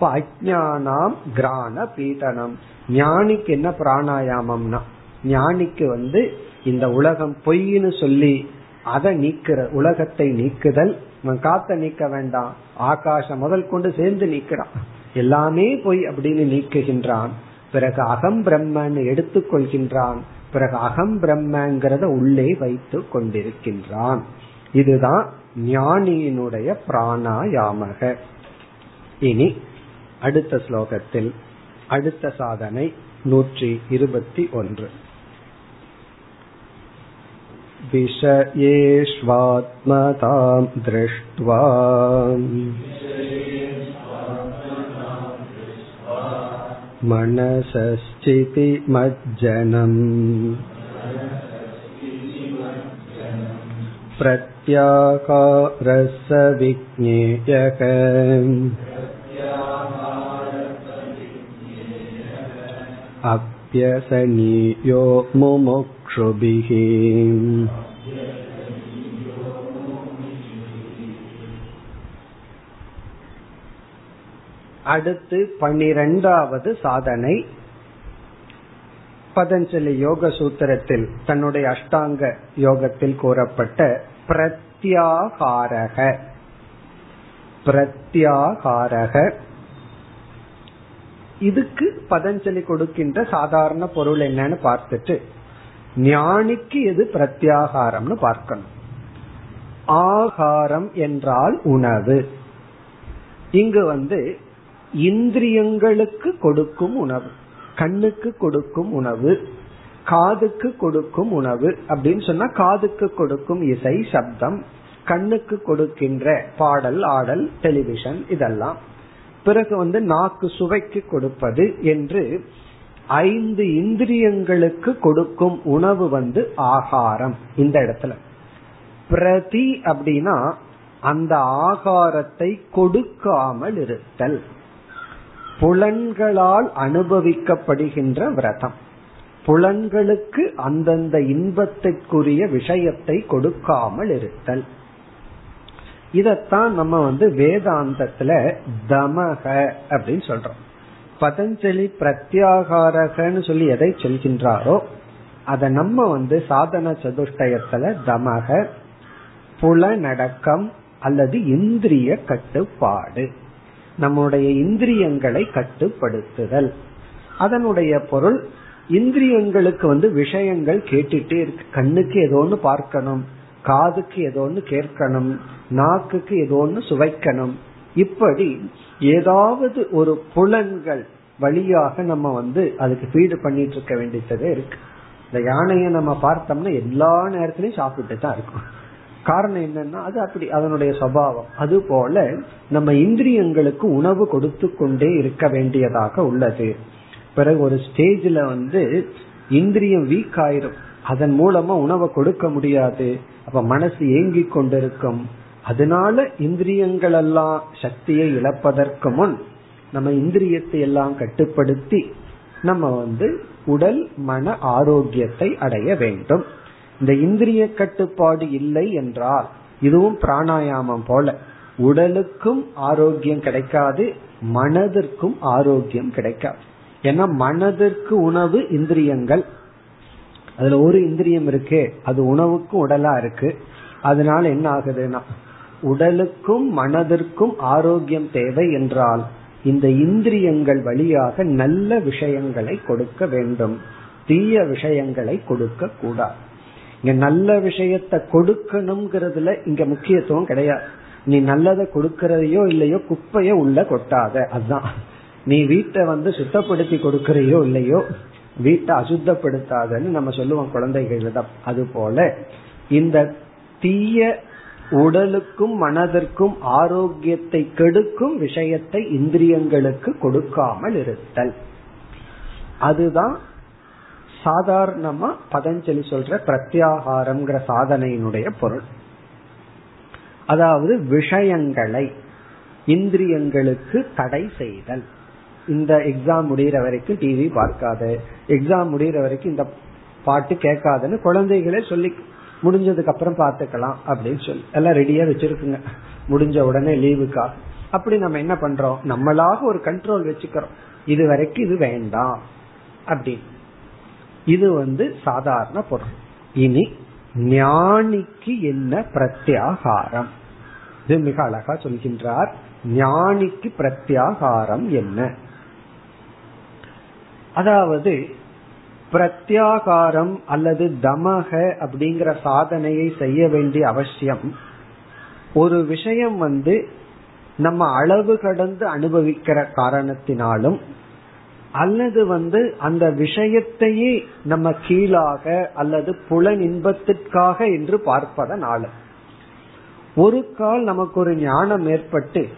இப்ப அஜானாம் கிராண பீட்டனம். ஞானிக்கு என்ன பிராணாயாமம்னா ஞானிக்கு வந்து இந்த உலகம் பொய்ன்னு சொல்லி அதை நீக்கிற உலகத்தை நீக்குதல் காத்த நீக்க வேண்டாம் ஆகாசம் முதல் கொண்டு சேர்ந்து நீக்கிறான். எல்லாமே பொய் அப்படின்னு நீக்குகின்றான். பிறகு அகம் பிரம்மன்னு எடுத்துக்கொள்கின்றான். பிறகு அகம் பிரம்மங்கிறத உள்ளே வைத்து கொண்டிருக்கின்றான். இதுதான் ஞானியினுடைய பிராணாயாமக. இனி அடுத்த ஸ்லோகத்தில் அடுத்த சாதனை நூற்றி இருபத்தி ஒன்று विषयेष्वात्मतां दृष्ट्वा मनसश्चितिमज्जनम् प्रत्याकारसविज्ञेयक अप्यसनीयो मुमुक्षुभिः அடுத்து பன்னிரெண்டாவது சாதனை பதஞ்சலி யோக சூத்திரத்தில் தன்னுடைய அஷ்டாங்க யோகத்தில் கூறப்பட்ட பிரத்யாகாரக பிரத்யாகாரக இதுக்கு பதஞ்சலி கொடுக்கின்ற சாதாரண பொருள் என்னன்னு பார்த்துட்டு ஞானிக்கு எது பிரத்யாகாரம்னு பார்க்கணும். ஆகாரம் என்றால் உணவு. இங்கு வந்து இந்திரியங்களுக்கு கொடுக்கும் உணவு கண்ணுக்கு கொடுக்கும் உணவு காதுக்கு கொடுக்கும் உணவு அப்படின்னு சொன்னா காதுக்கு கொடுக்கும் இசை சப்தம் கண்ணுக்கு கொடுக்கின்ற பாடல் ஆடல் டெலிவிஷன் இதெல்லாம். பிறகு வந்து நாக்கு சுவைக்கு கொடுப்பது என்று ஐந்து இந்திரியங்களுக்கு கொடுக்கும் உணவு வந்து ஆகாரம் இந்த இடத்துல. பிரதி அப்படின்னா அந்த ஆகாரத்தை கொடுக்காமல் இருத்தல். புலன்களால் அனுபவிக்கப்படுகின்ற விரதம். புலன்களுக்கு அந்தந்த இன்பத்திற்குரிய விஷயத்தை கொடுக்காமல் இருத்தல். இதத்தான் நம்ம வந்து வேதாந்தத்துல தமக அப்படின்னு சொல்றோம். பதஞ்சலி பிரத்யாகாரகன்னு சொல்லி எதை சொல்கின்றாரோ அத நம்ம வந்து சாதன சதுஷ்டயத்துல தமக புலநடக்கம் அல்லது இந்திரிய கட்டுப்பாடு நம்முடைய இந்திரியங்களை கட்டுப்படுத்துதல். அதனுடைய பொருள் இந்திரியங்களுக்கு வந்து விஷயங்கள் கேட்டுட்டே இருக்கு. கண்ணுக்கு ஏதோ ஒன்று பார்க்கணும். காதுக்கு ஏதோ ஒன்று கேட்கணும் நாக்குக்கு ஏதோ ஒன்று சுவைக்கணும். இப்படி ஏதாவது ஒரு புலன்கள் வழியாக நம்ம வந்து அதுக்கு ஃபீடு பண்ணிட்டு இருக்க வேண்டியதே இருக்கு. இந்த யானையை நம்ம பார்த்தோம்னா எல்லா நேரத்திலையும் சாப்பிட்டு தான் இருக்கும். காரணம் என்னன்னா அது அப்படி அதனுடைய சுவாவம். அது போல நம்ம இந்திரியங்களுக்கு உணவு கொடுத்து கொண்டே இருக்க வேண்டியதாக உள்ளது. பிறகு ஒரு ஸ்டேஜ்ல வந்து இந்திரியம் வீக் ஆயிரும். அதன் மூலமா உணவை கொடுக்க முடியாது. அப்ப மனசு ஏங்கி கொண்டிருக்கும். அதனால இந்திரியங்கள் எல்லாம் சக்தியை இழப்பதற்கு முன் நம்ம இந்திரியத்தை எல்லாம் கட்டுப்படுத்தி நம்ம வந்து உடல் மன ஆரோக்கியத்தை அடைய வேண்டும். இந்த இந்திரிய கட்டுப்பாடு இல்லை என்றால் இதுவும் பிராணாயாமம் போல. உடலுக்கும் ஆரோக்கியம் கிடைக்காது மனதிற்கும் ஆரோக்கியம் கிடைக்காது. ஏன்னா மனதிற்கு உணவு இந்திரியங்கள். அதுல ஒரு இந்திரியம் இருக்கு அது உணவுக்கும் உடலா இருக்கு. அதனால என்ன ஆகுதுன்னா உடலுக்கும் மனதிற்கும் ஆரோக்கியம் தேவை என்றால் இந்த இந்திரியங்கள் வழியாக நல்ல விஷயங்களை கொடுக்க வேண்டும். தீய விஷயங்களை கொடுக்க கூடாது. இங்க நல்ல விஷயத்த கொடுக்கணுங்கிறதுல இங்க முக்கியத்துவம் கிடையாது. நீ நல்லதை கொடுக்கறதையோ இல்லையோ குப்பைய உள்ள கொட்டாத. அதுதான் நீ வீட்டை வந்து சுத்தப்படுத்தி கொடுக்கறையோ இல்லையோ வீட்டை அசுத்தப்படுத்தாதன்னு நம்ம சொல்லுவோம் குழந்தைகளிடம் அது போல இந்த தீய உடலுக்கும் மனதிற்கும் ஆரோக்கியத்தை கெடுக்கும் விஷயத்தை இந்திரியங்களுக்கு கொடுக்காமல் இருத்தல். அதுதான் சாதாரணமா பதஞ்சலி சொல்ற பிரத்யாகாரம்ங்கிற சாதனையினுடைய பொருள். அதாவது விஷயங்களை இந்திரியங்களுக்கு தடை செய்தல். இந்த எக்ஸாம் முடிகிற வரைக்கும் டிவி பார்க்காத. எக்ஸாம் முடிகிற வரைக்கும் இந்த பாட்டு கேட்காதுன்னு குழந்தைகளே சொல்லி முடிஞ்சதுக்கு அப்புறம் பாத்துக்கலாம் அப்படின்னு சொல்லி. எல்லாம் ரெடியா வச்சிருக்குங்க. முடிஞ்ச உடனே லீவுக்கா அப்படி நம்ம என்ன பண்றோம்? நம்மளாக ஒரு கண்ட்ரோல் வச்சுக்கிறோம். இது வரைக்கும் இது வேண்டாம். அப்படி இது வந்து சாதாரண பொருள். இனி ஞானிக்கு என்ன பிரத்யாகாரம்? இது மிக அழகா சொல்கின்றார். ஞானிக்கு பிரத்யாகாரம் என்ன? அதாவது பிரத்யாகாரம் அல்லது தமக அப்படிங்கிற சாதனையை செய்ய வேண்டிய அவசியம். ஒரு விஷயம் வந்து நம்ம அளவு கடந்து அனுபவிக்கிற காரணத்தினாலும் அல்லது வந்து அந்த விஷயத்தையே நம்ம கீழாக அல்லது புலன் இன்பத்திற்காக என்று பார்ப்பதனாலும். ஒரு கால் நமக்கு ஒரு ஞானம் ஏற்பட்டு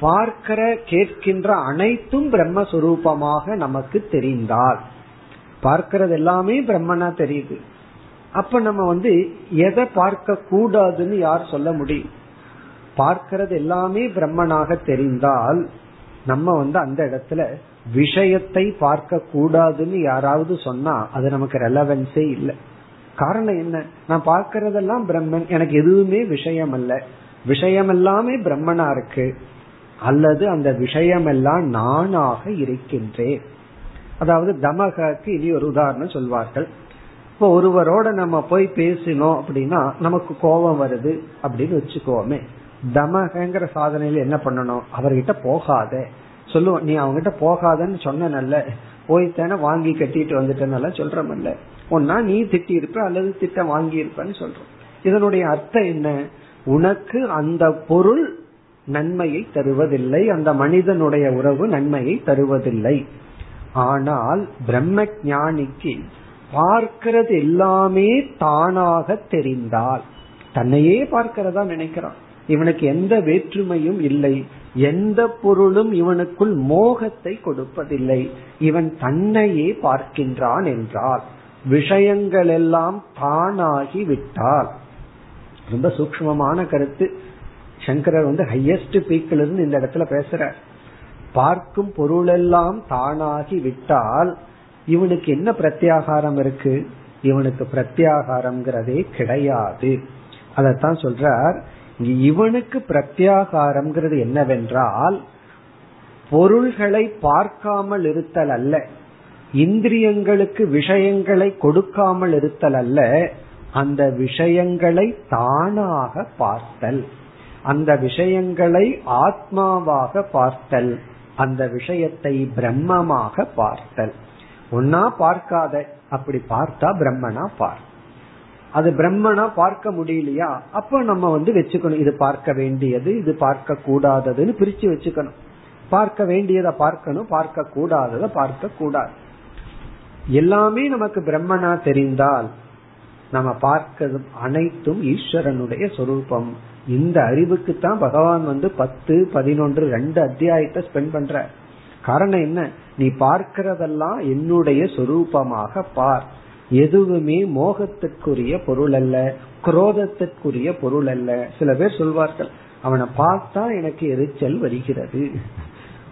பார்க்கிற கேட்கின்ற அனைத்தும் பிரம்மஸ்வரூபமாக நமக்கு தெரிந்தால். பார்க்கறது எல்லாமே பிரம்மனா தெரியுது. அப்ப நம்ம வந்து எதை பார்க்க கூடாதுன்னு யார் சொல்ல முடியும்? பார்க்கிறது எல்லாமே பிரம்மனாக தெரிந்தால் நம்ம வந்து அந்த இடத்துல விஷயத்தை பார்க்க கூடாதுன்னு யாராவது சொன்னா அது நமக்கு ரெலவென்ஸே இல்லை. காரணம் என்ன? நான் பார்க்கறதெல்லாம் பிரம்மன் எனக்கு எதுவுமே விஷயம் அல்ல விஷயம் எல்லாமே பிரம்மனா இருக்கு. அல்லது அந்த விஷயம் எல்லாம் நானாக இருக்கின்றேன். அதாவது தமகக்கு இனி ஒரு உதாரணம் சொல்வார்கள். இப்போ ஒருவரோட நம்ம போய் பேசினோம் அப்படின்னா நமக்கு கோபம் வருது அப்படின்னு வச்சுக்கோமே. தமகங்கிற சாதனையில என்ன பண்ணணும்? அவர்கிட்ட போகாத. சொல்லுவோம் நீ அவங்ககிட்ட போகாதன்னு சொன்ன நல்ல போய்த்தானே வாங்கி கட்டிட்டு வந்துட்டனால சொல்றமல்ல. ஒன்னா நீ திட்டி இருப்ப அல்லது திட்டம் வாங்கி இருப்பன்னு சொல்றோம். இதனுடைய அர்த்தம் என்ன? உனக்கு அந்த பொருள் நன்மையை தருவதில்லை. அந்த மனிதனுடைய உறவு நன்மையை தருவதில்லை. ஆனால் பிரம்ம ஞானிக்கு பார்க்கிறது எல்லாமே தானாக தெரிந்தால் தன்னையே பார்க்கிறதா நினைக்கிறான். இவனுக்கு எந்த வேற்றுமையும் இல்லை. எந்த பொருளும் இவனுக்குள் மோகத்தை கொடுப்பதில்லை. இவன் தன்னையே பார்க்கின்றான் என்றால் விஷயங்கள் எல்லாம் தானாகி விட்டால். ரொம்ப சூக்மமான கருத்து. சங்கரர் வந்து ஹையஸ்ட் பீக்கில் இருந்து இந்த இடத்துல பேசுறார். பார்க்கும் பொருளெல்லாம் தானாகி விட்டால் இவனுக்கு என்ன பிரத்யாகாரம் இருக்கு? இவனுக்கு பிரத்யாகாரம்ங்கிறதே கிடையாது. அதத்தான் சொல்றார். இவனுக்கு பிரத்யாகாரம்ங்கிறது என்னவென்றால் பொருள்களை பார்க்காமல் இருத்தல் அல்ல. இந்திரியங்களுக்கு விஷயங்களை கொடுக்காமல் இருத்தல் அல்ல. அந்த விஷயங்களை தானாக பார்த்தல். அந்த விஷயங்களை ஆத்மாவாக பார்த்தல் அந்த விஷயத்தை பிரம்மமாக பார்த்தல். ஒன்னா பார்க்காத அப்படி பார்த்தா பிரம்மனா பார். அது பிரம்மனா பார்க்க முடியலையா? அப்ப நம்ம வந்து வச்சுக்கணும் இது பார்க்க வேண்டியது இது பார்க்க கூடாததுன்னு பிரிச்சு வச்சுக்கணும். பார்க்க வேண்டியதை பார்க்கணும் பார்க்க கூடாததை பார்க்க கூடாது. எல்லாமே நமக்கு பிரம்மனா தெரிந்தால் நம்ம பார்க்கிறது அனைத்தும் ஈஸ்வரனுடைய சொரூபம். இந்த அறிவுக்கு தான் பகவான் வந்து பத்து பதினொன்று ரெண்டு அத்தியாயத்தை ஸ்பெண்ட் பண்ற. காரணம் என்ன? நீ பார்க்கிறதெல்லாம் என்னுடைய சொரூபமாக பார். எதுவுமே மோகத்திற்குரிய பொருள் அல்ல குரோதத்திற்குரிய பொருள் அல்ல. சில பேர் சொல்வார்கள் அவனை பார்த்தா எனக்கு எரிச்சல் வருகிறது.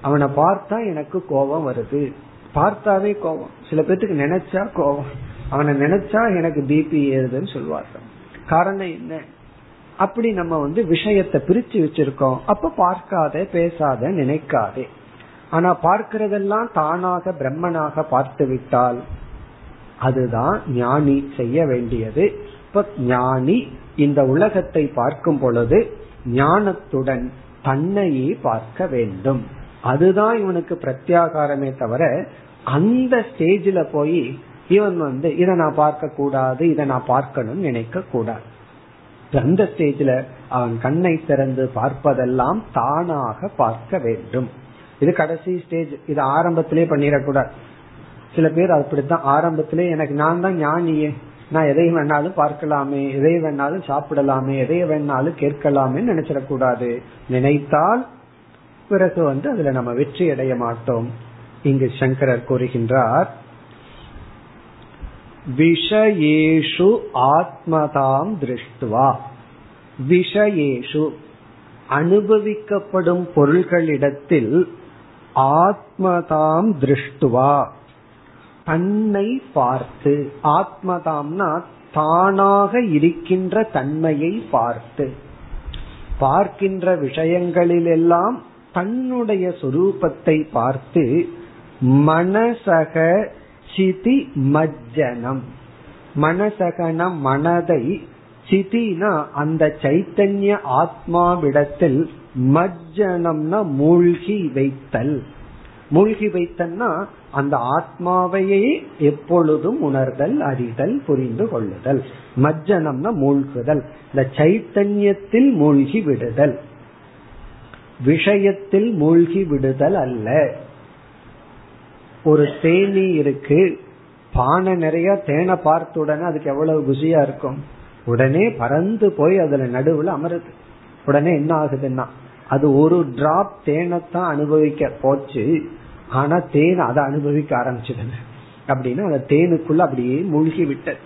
அவனை பார்த்தா எனக்கு கோபம் வருது. பார்த்தாவே கோபம். சில பேர்த்துக்கு நினைச்சா கோபம். அவனை நினைச்சா எனக்கு பிபி ஏறுதுன்னு சொல்வார்கள். காரணம் என்ன? அப்படி நம்ம வந்து விஷயத்தை பிரிச்சு வச்சிருக்கோம். அப்ப பார்க்காத பேசாத நினைக்காதே. ஆனா பார்க்கிறதெல்லாம் தானாக பிரம்மனாக பார்த்து விட்டால் அதுதான் ஞானி செய்ய வேண்டியது. இப்ப ஞானி இந்த உலகத்தை பார்க்கும் பொழுது ஞானத்துடன் தன்னையே பார்க்க வேண்டும். அதுதான் இவனுக்கு பிரத்யாகாரமே தவிர அந்த ஸ்டேஜில போய் இவன் வந்து இதை நான் பார்க்க கூடாது இதை நான் பார்க்கணும்னு நினைக்க கூடாது அந்த ஸ்டேஜ்ல அவன் கண்ணை திறந்து பார்ப்பதெல்லாம் தானாக பார்க்க வேண்டும். இது கடைசி ஸ்டேஜ். இது ஆரம்பத்திலே பண்ணிடக்கூடாது சில பேர் அப்படித்தான். ஆரம்பத்திலே எனக்கு நான் தான் ஞானியே. நான் எதை வேணாலும் பார்க்கலாமே. எதை வேணாலும் சாப்பிடலாமே. எதை வேணாலும் கேட்கலாமே நினைச்சிடக்கூடாது நினைத்தால் பிறகு வந்து அதுல நம்ம வெற்றி அடைய மாட்டோம். இங்கு சங்கரர் கூறுகின்றார் விஷயேஷு ஆத்மதாம் திருஷ்டுவா. விஷயேஷு அனுபவிக்கப்படும் பொருள்களிடத்தில் ஆத்மதாம் திருஷ்டுவா. தன்னை பார்த்து ஆத்மதாம்னா தானாக இருக்கின்ற தன்மையை பார்த்து. பார்க்கின்ற விஷயங்களிலெல்லாம் தன்னுடைய சுரூபத்தை பார்த்து மனசக சிதி மஜ்ஜனம். மனசகனம் மனதை சிதினா அந்த சைத்தன்ய ஆத்மாவிடத்தில் மஜ்ஜனம்னா மூழ்கி வைத்தல். மூழ்கி வைத்தல்னா அந்த ஆத்மாவையே எப்பொழுதும் உணர்தல் அறிதல் புரிந்து கொள்ளுதல். மஜ்ஜனம்னா மூழ்குதல். இந்த சைத்தன்யத்தில் மூழ்கி விடுதல். விஷயத்தில் மூழ்கி விடுதல் அல்ல. ஒரு தேனி இருக்கு பானை நிறைய தேனை பார்த்த உடனே அதுக்கு எவ்வளவு குசியா இருக்கும்? உடனே பறந்து போய் அதுல நடுவுல அமருது. உடனே என்ன ஆகுதுன்னா அது ஒரு டிராப் தேனைத்தான் அனுபவிக்க போச்சு ஆனா தேன் அதை அனுபவிக்க ஆரம்பிச்சது அப்படின்னா அந்த தேனுக்குள்ள அப்படியே மூழ்கி விட்டது.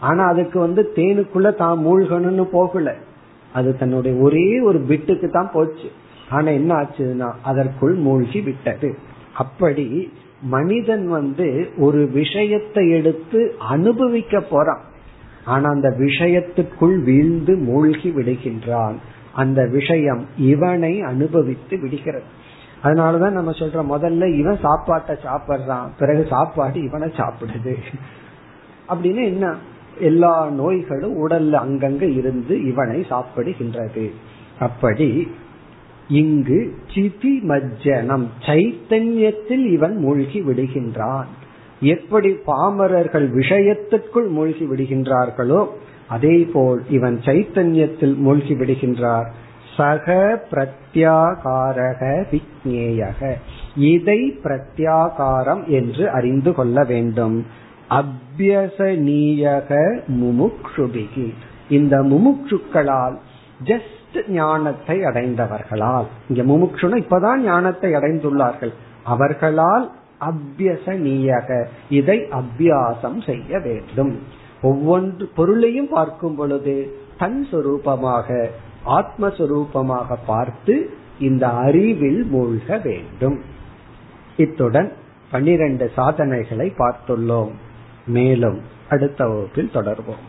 ஆனா அதுக்கு வந்து தேனுக்குள்ள தான் மூழ்கணும்னு போகல. அது தன்னுடைய ஒரே ஒரு பிட்டுக்கு தான் போச்சு. ஆனா என்ன ஆச்சுன்னா அதற்குள் மூழ்கி விட்டது. அப்படி மனிதன் வந்து ஒரு விஷயத்தை எடுத்து அனுபவிக்க போறான். ஆனா அந்த விஷயத்துக்குள் வீழ்ந்து மூழ்கி விடுகின்றான். அந்த விஷயம் இவனை அனுபவித்து விடுகிறது. அதனாலதான் நம்ம சொல்ற முதல்ல இவன் சாப்பாட்டை சாப்பிடுறான் பிறகு சாப்பாடு இவனை சாப்பிடுது. அப்படின்னு என்ன? எல்லா நோய்களும் உடல்ல அங்கங்க இருந்து இவனை சாப்பிடுகின்றது. அப்படி இங்கு சிதி மஜ்ஜனம் சைத்தன்யத்தில் இவன் மூழ்கி விடுகின்றான். எப்படி பாமரர்கள் விஷயத்துக்குள் மூழ்கி விடுகின்றார்களோ அதே போல் இவன் சைத்தன்யத்தில் மூழ்கி விடுகின்றார். சக பிரத்யாகாரக விக்னேயக இதை பிரத்யாகாரம் என்று அறிந்து கொள்ள வேண்டும். அபியசனீயக முமுக்ஷுபிகி. இந்த முமுக்ஷுக்களால் ஜஸ்ட் ஞானத்தை அடைந்தவர்களால். இங்க முமுக்ஷுன இப்பதான் ஞானத்தை அடைந்துள்ளார்கள். அவர்களால் அபியசனியக இதை அபியாசம் செய்ய வேண்டும். ஒவ்வொன்று பொருளையும் பார்க்கும் பொழுது தன் சொரூபமாக ஆத்மஸ்வரூபமாக பார்த்து இந்த அறிவில் மூழ்க வேண்டும். இத்துடன் பனிரெண்டு சாதனைகளை பார்த்துள்ளோம். மேலும் அடுத்த வகுப்பில் தொடர்வோம்.